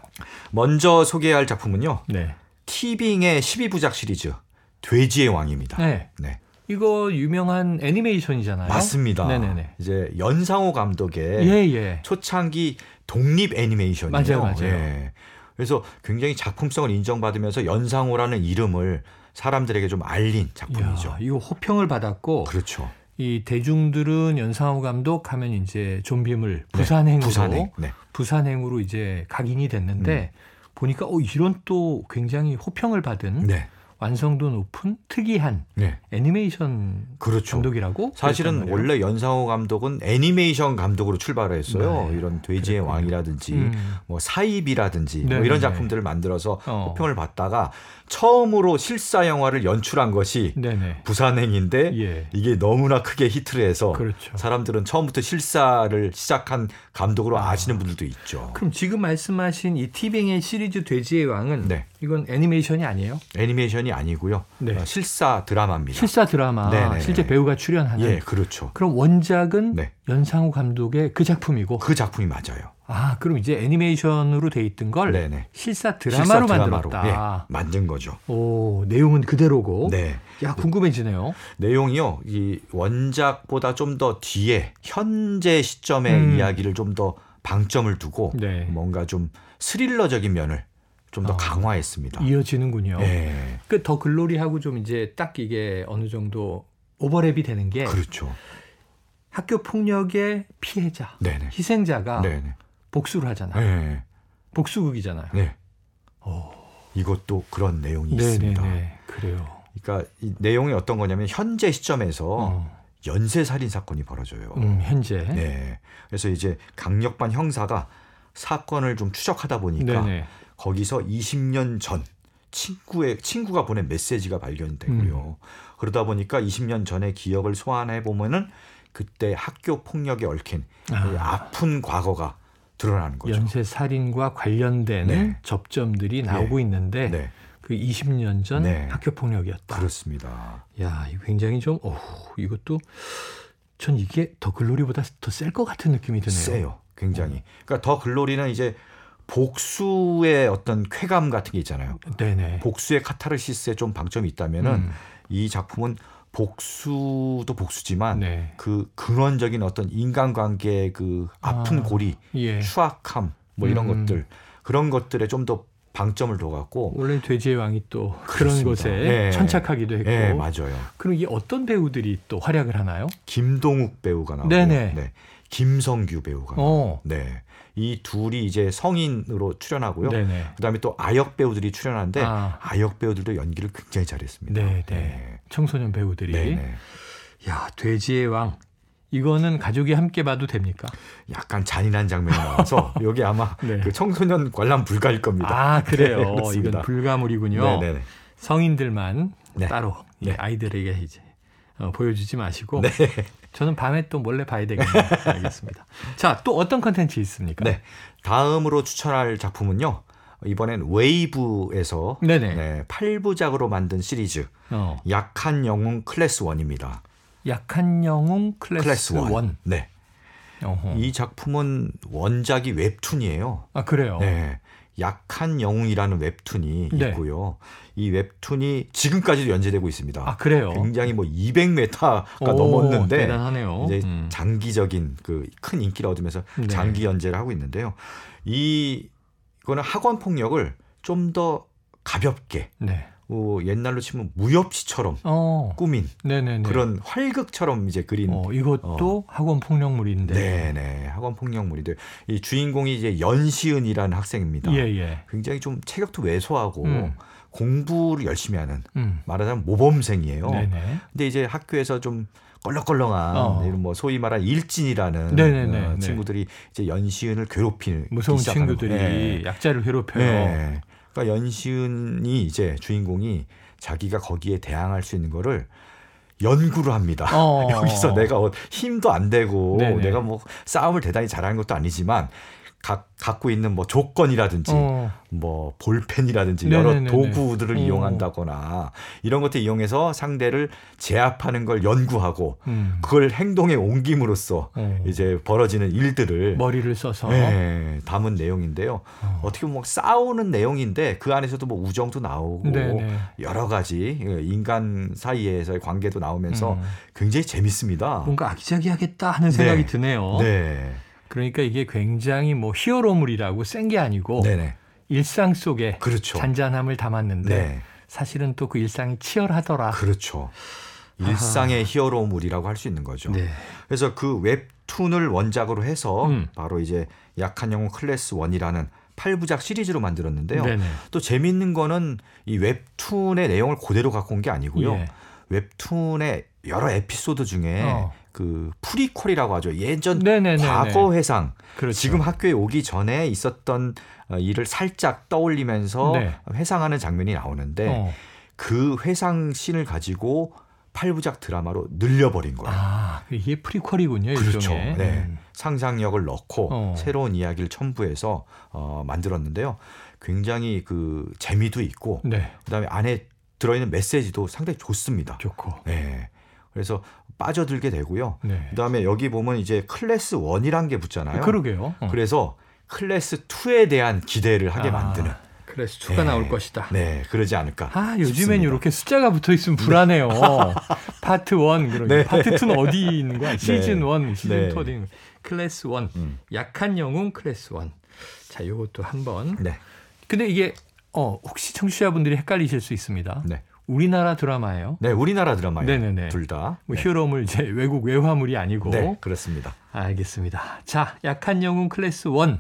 먼저 소개할 작품은요. 네. 티빙의 12부작 시리즈 돼지의 왕입니다. 네. 네. 이거 유명한 애니메이션이잖아요. 맞습니다. 네네네. 이제 연상호 감독의 예 예. 초창기 독립 애니메이션이에요. 맞아요, 맞아요. 예. 그래서 굉장히 작품성을 인정받으면서 연상호라는 이름을 사람들에게 좀 알린 작품이죠. 이야, 이거 호평을 받았고 그렇죠. 이 대중들은 연상호 감독 하면 이제 좀비물 부산행으로 부산행. 네. 부산행으로 이제 각인이 됐는데 보니까 어 이런 또 굉장히 호평을 받은 네. 완성도 높은 특이한 네. 애니메이션 그렇죠. 감독이라고 사실은. 원래 연상호 감독은 애니메이션 감독으로 출발을 했어요. 네. 이런 돼지의 그랬군요. 왕이라든지 음. 뭐 사입이라든지 뭐 네네네. 이런 작품들을 만들어서 어. 호평을 받다가 처음으로 실사 영화를 연출한 것이 네네. 부산행인데 예. 이게 너무나 크게 히트를 해서 그렇죠. 사람들은 처음부터 실사를 시작한 감독으로 아 시는 분들도 있죠. 그럼 지금 말씀하신 이 티빙의 시리즈 돼지의 왕은 네. 이건 애니메이션이 아니에요? 애니메이션이 아니고요. 네. 어, 실사 드라마입니다. 실사 드라마, 네네네. 실제 배우가 출연하는. 예, 그렇죠. 그럼 원작은 네. 연상우 감독의 그 작품이고, 그 작품이 맞아요. 아 그럼 이제 애니메이션으로 돼 있던 걸 네네. 실사 드라마로 실사 만들었다. 예, 만든 거죠. 오 내용은 그대로고. 네. 야 궁금해지네요. 내용이요. 이 원작보다 좀 더 뒤에 현재 시점의 음. 이야기를 좀 더 방점을 두고 네. 뭔가 좀 스릴러적인 면을 좀더 어. 강화했습니다. 이어지는군요. 예. 그더 글로리하고 좀 이제 딱 이게 어느 정도 오버랩이 되는 게 그렇죠. 학교 폭력의 피해자, 네네. 희생자가 네네. 복수를 하잖아요. 네. 복수극이잖아요. 네. 오. 이것도 그런 내용이 있습니다. 네네네. 그래요. 그러니까 이 내용이 어떤 거냐면 현재 시점에서 어. 연쇄 살인 사건이 벌어져요. 음, 현재. 네. 그래서 이제 강력반 형사가 사건을 좀 추적하다 보니까 네네. 거기서 20년 전 친구의 친구가 보낸 메시지가 발견되고요. 음. 그러다 보니까 20년 전의 기억을 소환해 보면은 그때 학교 폭력에 얽힌 아. 그 아픈 과거가 드러나는 거죠. 연쇄 살인과 관련된 네. 접점들이 나오고 있는데 네, 그 20년 전 네. 학교 폭력이었다. 그렇습니다. 야, 굉장히 좀 어, 이것도 전 이게 더 글로리보다 더 셀 것 같은 느낌이 드네요. 세요, 굉장히. 그러니까 더 글로리는 이제 복수의 어떤 쾌감 같은 게 있잖아요. 네네. 복수의 카타르시스에 좀 방점이 있다면은 음, 이 작품은 복수도 복수지만 네. 그 근원적인 어떤 인간관계의 그 아픈 아, 고리, 예. 추악함 뭐 이런 음. 것들 그런 것들에 좀 더 방점을 둬갖고 원래 돼지의 왕이 또 그런 그렇습니다. 곳에 예. 천착하기도 했고. 예 맞아요. 그럼 이게 어떤 배우들이 또 활약을 하나요? 김동욱 배우가 나오고 네네. 네. 김성규 배우가 어. 나오고 네. 이 둘이 이제 성인으로 출연하고요. 네네. 그다음에 또 아역 배우들이 출연하는데 아. 아역 배우들도 연기를 굉장히 잘했습니다. 네, 네. 청소년 배우들이. 네, 네. 야, 돼지의 왕. 이거는 가족이 함께 봐도 됩니까? 약간 잔인한 장면이 나와서 여기 아마 네. 그 청소년 관람 불가일 겁니다. 아, 그래요. 네. 이건 불가물이군요. 네, 네, 네. 성인들만 네. 따로. 아이들에게 이제 어, 보여주지 마시고 네. 저는 밤에 또 몰래 봐야 되겠네요. 알겠습니다. 자, 또 어떤 컨텐츠 있습니까? 네. 다음으로 추천할 작품은요. 이번엔 웨이브에서 네네. 네, 8부작으로 만든 시리즈 어, 약한 영웅 클래스 1입니다. 약한 영웅 클래스, 클래스 1. One. 네. 어허. 이 작품은 원작이 웹툰이에요. 아 그래요. 네. 약한 영웅이라는 웹툰이 네. 있고요. 이 웹툰이 지금까지도 연재되고 있습니다. 아 그래요. 굉장히 뭐 200메타가 오, 넘었는데 대단하네요. 이제 음. 장기적인 그 큰 인기를 얻으면서 네. 장기 연재를 하고 있는데요. 이 이거는 학원 폭력을 좀 더 가볍게 네. 어, 옛날로 치면 무협시처럼 어. 꾸민 네네네. 그런 활극처럼 이제 그린 어, 이것도 학원 폭력물인데. 네네 학원 폭력물인데 이 주인공이 이제 연시은이라는 학생입니다. 예예. 굉장히 좀 체격도 왜소하고 음. 공부를 열심히 하는 음. 말하자면 모범생이에요. 네네. 근데 이제 학교에서 좀 껄렁껄렁한 어. 이런 뭐 소위 말하는 일진이라는 네네네, 어, 네. 친구들이 이제 연시은을 괴롭히는 무서운 친구들이. 네. 약자를 괴롭혀요. 네. 그러니까 연시은이 이제 주인공이 자기가 거기에 대항할 수 있는 거를 연구를 합니다. 어. 여기서 내가 어- 힘도 안 되고 네네. 내가 뭐 싸움을 대단히 잘하는 것도 아니지만 각 갖고 있는 뭐 조건이라든지 어. 뭐 볼펜이라든지 여러 네네네네. 도구들을 어. 이용한다거나 이런 것들 이용해서 상대를 제압하는 걸 연구하고 음. 그걸 행동에 옮김으로써 어. 이제 벌어지는 일들을 머리를 써서. 네, 담은 내용인데요. 어. 어떻게 보면 뭐 싸우는 내용인데 그 안에서도 뭐 우정도 나오고 네네. 여러 가지 인간 사이에서의 관계도 나오면서 음. 굉장히 재밌습니다. 뭔가 아기자기하겠다 하는 생각이 네. 드네요. 네, 그러니까 이게 굉장히 뭐 히어로물이라고 센 게 아니고 네네, 일상 속에 그렇죠. 잔잔함을 담았는데 네, 사실은 또 그 일상이 치열하더라. 그렇죠. 일상의 히어로물이라고 할 수 있는 거죠. 네. 그래서 그 웹툰을 원작으로 해서 음. 바로 이제 약한 영웅 클래스 1이라는 8부작 시리즈로 만들었는데요. 네네. 또 재미있는 거는 이 웹툰의 내용을 그대로 갖고 온 게 아니고요. 예. 웹툰의 여러 에피소드 중에 어. 그 prequel이라고 하죠. 예전 네네네. 과거 회상. 그렇죠. 지금 학교에 오기 전에 있었던 어, 일을 살짝 떠올리면서 네. 회상하는 장면이 나오는데 어. 그 회상 씬을 가지고 8부작 드라마로 늘려버린 거예요. 아, 이게 prequel이군요. 그렇죠. 일종의. 네. 음. 상상력을 넣고 어. 새로운 이야기를 첨부해서 어, 만들었는데요. 굉장히 그 재미도 있고 네. 그다음에 안에 들어있는 메시지도 상당히 좋습니다. 좋고. 네. 그래서 빠져들게 되고요. 네. 그다음에 여기 보면 이제 클래스 1이란 게 붙잖아요. 그러게요. 어. 그래서 클래스 2에 대한 기대를 하게 아, 만드는. 클래스 2가 네. 나올 것이다. 네, 그러지 않을까. 아, 요즘엔 싶습니다. 이렇게 숫자가 붙어 있으면 불안해요. 파트 1, 그러니 네. 파트 2는 어디 있는 거야? 시즌 1, 시즌 네. 2 어디? 클래스 1. 음. 약한 영웅 클래스 1. 자, 요것도 한번. 네. 근데 이게 어, 혹시 청취자분들이 헷갈리실 수 있습니다. 네. 우리나라 드라마예요. 네, 우리나라 드라마예요. 네네네. 둘 다. 뭐 네. 히어로물 이제 외국 외화물이 아니고. 네, 그렇습니다. 알겠습니다. 자, 약한 영웅 클래스 1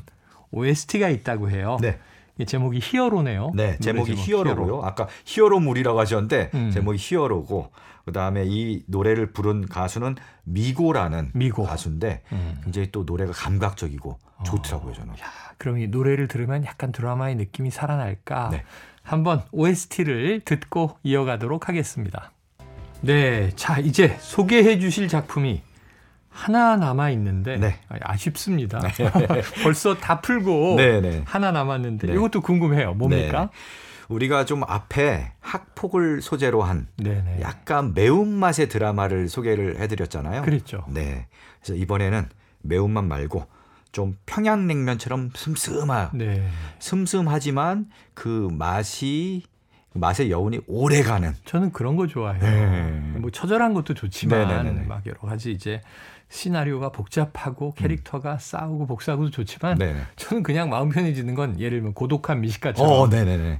OST가 있다고 해요. 네. 이 제목이 히어로네요. 네, 제목이 제목 히어로고요. 아까 히어로물이라고 하셨는데 음. 제목이 히어로고 그다음에 이 노래를 부른 가수는 미고라는 미고. 가수인데 음. 굉장히 또 노래가 감각적이고 좋더라고요, 저는. 야, 그럼 이 노래를 들으면 약간 드라마의 느낌이 살아날까? 네. 한번 OST를 듣고 이어가도록 하겠습니다. 네, 자 이제 소개해 주실 작품이 하나 남아 있는데 네. 아쉽습니다. 벌써 다 풀고 네, 네. 하나 남았는데 네. 이것도 궁금해요. 뭡니까? 우리가 좀 앞에 학폭을 소재로 한 네, 네. 약간 매운맛의 드라마를 소개를 해드렸잖아요. 그랬죠. 네. 그래서 이번에는 매운맛 말고 좀 평양냉면처럼 슴슴한 네. 슴슴하지만 그 맛이 맛의 여운이 오래가는 저는 그런 거 좋아해요. 네. 뭐 처절한 것도 좋지만 네네네네. 막 여러 가지 이제 시나리오가 복잡하고 캐릭터가 싸우고 복사하고도 좋지만 네네. 저는 그냥 마음 편해지는 건 예를 들면 고독한 미식가처럼 어.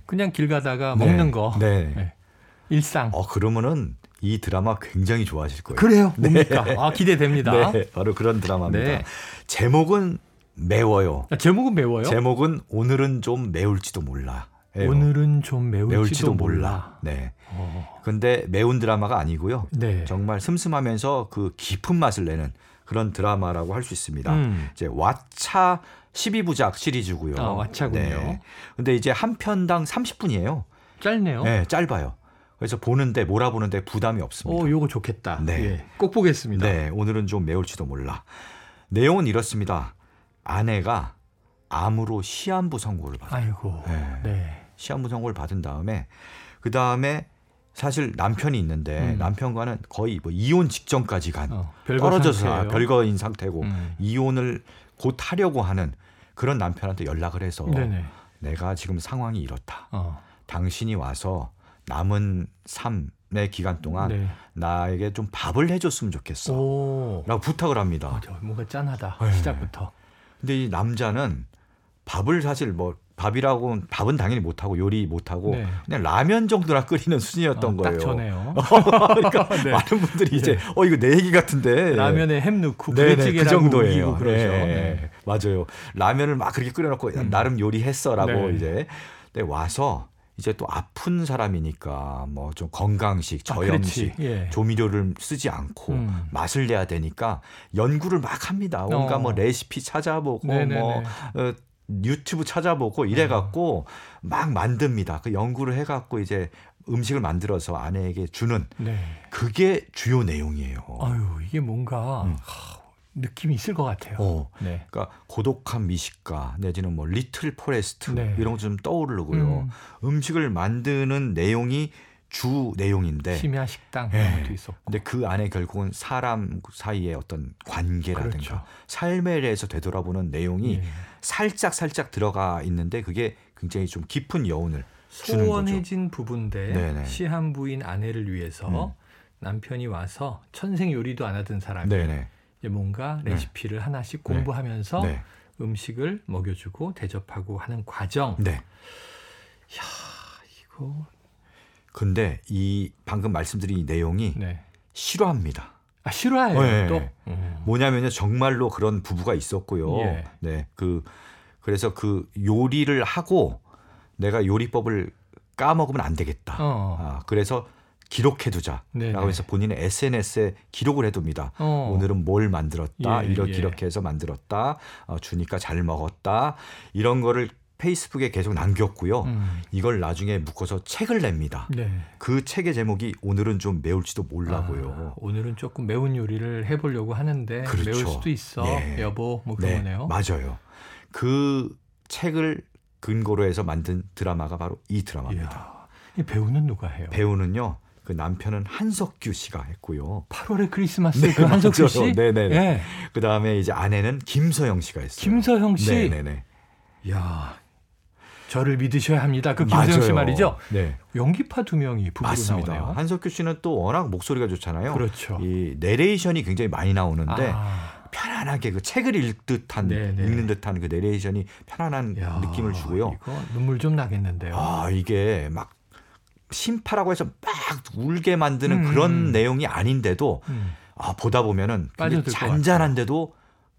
그냥 길 가다가 네. 먹는 거 네. 네. 일상 어 그러면은 이 드라마 굉장히 좋아하실 거예요. 그래요 뭡니까 아 기대됩니다 네, 바로 그런 드라마입니다. 네. 제목은 매워요. 아, 제목은 매워요 제목은 오늘은 좀 매울지도 몰라. 예요. 오늘은 좀 매울지도, 매울지도 몰라, 몰라. 네. 어, 근데 매운 드라마가 아니고요. 네 정말 슴슴하면서 그 깊은 맛을 내는 그런 드라마라고 할 수 있습니다. 음. 이제 왓챠 12부작 시리즈고요. 아, 왓챠군요. 근데 이제 한 편당 30분이에요. 짧네요 네, 짧아요. 그래서 보는데 몰아보는데 부담이 없습니다. 어 요거 좋겠다 네. 예, 꼭 보겠습니다 네, 오늘은 좀 매울지도 몰라. 내용은 이렇습니다. 아내가 암으로 시한부 선고를 받아요. 아이고 네. 네. 시한부 선고를 받은 다음에 그 다음에 사실 남편이 있는데 음. 남편과는 거의 뭐 이혼 직전까지 간 어, 떨어져서 상태예요. 별거인 상태고 음. 이혼을 곧 하려고 하는 그런 남편한테 연락을 해서 네네 내가 지금 상황이 이렇다. 어. 당신이 와서 남은 삶의 기간 동안 네. 나에게 좀 밥을 해줬으면 좋겠어. 오. 라고 부탁을 합니다. 맞아, 뭔가 짠하다 네. 시작부터. 근데 이 남자는 밥을 사실 뭐 밥이라고 밥은 당연히 못하고 요리 못하고 네. 그냥 라면 정도나 끓이는 수준이었던 어, 거예요. 딱 전에요. 그러니까 네. 많은 분들이 이제 어 이거 내 얘기 같은데 라면에 햄 넣고 네네, 부대찌개라고 그 정도예요. 그러죠. 네, 네. 맞아요. 라면을 막 그렇게 끓여놓고 음. 나름 요리했어라고 네. 이제 근데 와서 이제 또 아픈 사람이니까 뭐 좀 건강식, 아, 저염식, 그렇지. 예. 조미료를 쓰지 않고 음. 맛을 내야 되니까 연구를 막 합니다. 온갖 어. 뭐 레시피 찾아보고 네네네. 뭐 어, 유튜브 찾아보고 이래갖고 막 만듭니다. 그 연구를 해갖고 이제 음식을 만들어서 아내에게 주는 네. 그게 주요 내용이에요. 아유 이게 뭔가 음. 하, 느낌이 있을 것 같아요. 어. 네. 그러니까 고독한 미식가 내지는 뭐 리틀 포레스트 네. 이런 거 좀 떠오르고요. 음식을 만드는 내용이 주 내용인데 심야 식당 네. 것도 있었고. 근데 그 안에 결국은 사람 사이의 어떤 관계라든가 그렇죠. 삶에 대해서 되돌아보는 내용이 예. 살짝 살짝 들어가 있는데 그게 굉장히 좀 깊은 여운을 주는 거죠. 소원해진 부부인데 네네. 시한부인 아내를 위해서 음. 남편이 와서 천생 요리도 안 하던 사람이 네네. 이제 뭔가 네. 레시피를 하나씩 공부하면서 네. 음식을 먹여주고 대접하고 하는 과정. 네. 이거 근데 이 방금 말씀드린 이 내용이 네. 실화입니다. 아 실화예요 네. 또. 음. 뭐냐면요 정말로 그런 부부가 있었고요. 예. 네, 그 그래서 그 요리를 하고 내가 요리법을 까먹으면 안 되겠다. 어. 아, 그래서 기록해두자라고 네네. 해서 본인의 SNS에 기록을 해둡니다. 어. 오늘은 뭘 만들었다, 예, 이렇게 예. 이렇게 해서 만들었다, 어, 주니까 잘 먹었다 이런 거를 페이스북에 계속 남겼고요. 음. 이걸 나중에 묶어서 책을 냅니다. 네. 그 책의 제목이 오늘은 좀 매울지도 몰라고요. 아, 오늘은 조금 매운 요리를 해보려고 하는데 그렇죠. 매울 수도 있어 예. 여보 뭐 그런 거네요. 맞아요. 그 책을 근거로 해서 만든 드라마가 바로 이 드라마입니다. 이야, 이 배우는 누가 해요? 배우는요. 그 남편은 한석규 씨가 했고요. 8월의 크리스마스 네, 그 한석규 맞아요. 씨. 네네네. 예. 그 다음에 이제 아내는 김서영 씨가 했어요. 김서영 씨. 네네네. 야, 저를 믿으셔야 합니다. 그 김서영 씨. 말이죠. 네. 연기파 두 명이 부부로 맞습니다. 나오네요. 한석규 씨는 또 워낙 목소리가 좋잖아요. 그렇죠. 이 내레이션이 굉장히 많이 나오는데 아, 편안하게 그 책을 읽듯한 네네. 읽는 듯한 그 내레이션이 편안한 야, 느낌을 주고요. 이거 눈물 좀 나겠는데요. 아 이게 막 심파라고 해서 막 울게 만드는 음. 그런 내용이 아닌데도 음. 아 보다 보면은 잔잔한데도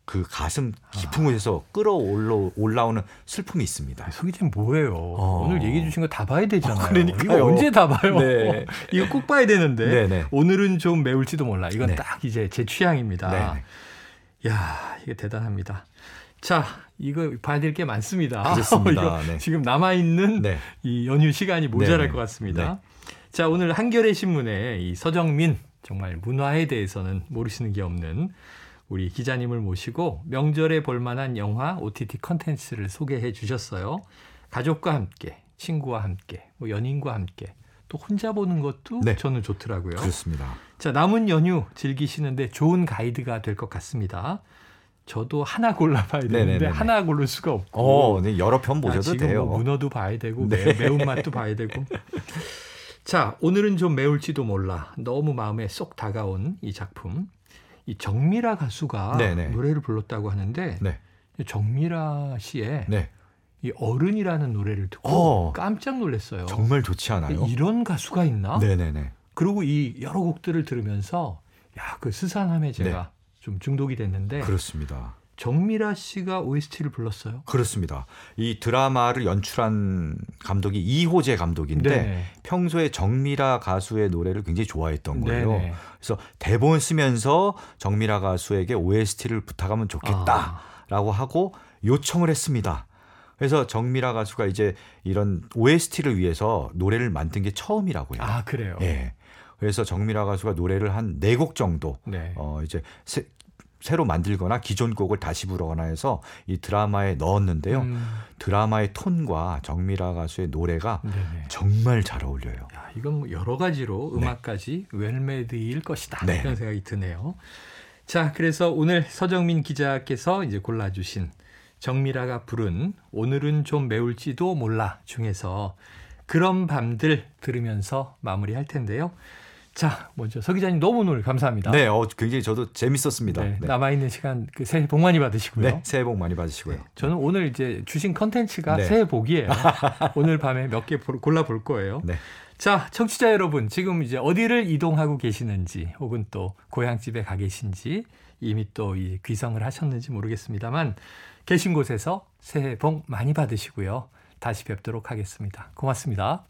그 가슴 깊은 곳에서 끌어올라 올라오는 슬픔이 있습니다. 서 기자님 뭐예요? 오늘 얘기해 주신 거 다 봐야 되잖아요. 어, 그러니까요. 이거 언제 다 봐요? 네. 이거 꼭 봐야 되는데 네네. 오늘은 좀 매울지도 몰라. 이건 네. 딱 이제 제 취향입니다. 네네. 야, 이게 대단합니다. 자, 이거 봐야 될 게 많습니다. 그렇습니다. 네. 지금 남아 있는 네. 이 연휴 시간이 모자랄 네네. 것 같습니다. 자, 오늘 한겨레 신문에 이 서정민 정말 문화에 대해서는 모르시는 게 없는 우리 기자님을 모시고 명절에 볼 만한 영화 OTT 컨텐츠를 소개해 주셨어요. 가족과 함께, 친구와 함께, 뭐 연인과 함께, 또 혼자 보는 것도 네. 저는 좋더라고요. 그렇습니다. 자, 남은 연휴 즐기시는데 좋은 가이드가 될 것 같습니다. 저도 하나 골라봐야 되는데 네네네네. 하나 고를 수가 없고. 어, 네, 여러 편 아, 보셔도 지금 돼요. 뭐 문어도 봐야 되고 네. 매, 매운 맛도 봐야 되고. 자, 오늘은 좀 매울지도 몰라. 너무 마음에 쏙 다가온 이 작품. 이 정미라 가수가 네네. 노래를 불렀다고 하는데 네. 이 정미라 씨의 네. 이 어른이라는 노래를 듣고 어. 깜짝 놀랐어요. 정말 좋지 않아요? 이런 가수가 있나? 네네네. 그리고 이 여러 곡들을 들으면서 야 그 스산함에 제가 좀 중독이 됐는데 그렇습니다. 정미라 씨가 OST를 불렀어요. 그렇습니다. 이 드라마를 연출한 감독이 이호재 감독인데 네네. 평소에 정미라 가수의 노래를 굉장히 좋아했던 거예요. 네네. 그래서 대본 쓰면서 정미라 가수에게 OST를 부탁하면 좋겠다라고 아, 하고 요청을 했습니다. 그래서 정미라 가수가 이제 이런 OST를 위해서 노래를 만든 게 처음이라고요. 아 그래요. 예. 그래서 정미라 가수가 노래를 한 네 곡 정도 네. 어 이제 새, 새로 만들거나 기존 곡을 다시 부르거나 해서 이 드라마에 넣었는데요. 음, 드라마의 톤과 정미라 가수의 노래가 네네. 정말 잘 어울려요. 야, 이건 뭐 여러 가지로 네. 음악까지 웰메드일 것이다 네. 이런 생각이 드네요. 자, 그래서 오늘 서정민 기자께서 이제 골라주신 정미라가 부른 오늘은 좀 매울지도 몰라 중에서 그런 밤들 들으면서 마무리할 텐데요. 자, 먼저 서 기자님 너무 오늘 감사합니다. 네, 어, 굉장히 저도 재밌었습니다. 네, 네. 남아 있는 시간 그 새해 복 많이 받으시고요. 네, 새해 복 많이 받으시고요. 저는 오늘 이제 주신 컨텐츠가 네. 새해 복이에요. 오늘 밤에 몇 개 골라 볼 거예요. 네. 자, 청취자 여러분, 지금 이제 어디를 이동하고 계시는지, 혹은 또 고향집에 가 계신지, 이미 또 이 귀성을 하셨는지 모르겠습니다만, 계신 곳에서 새해 복 많이 받으시고요. 다시 뵙도록 하겠습니다. 고맙습니다.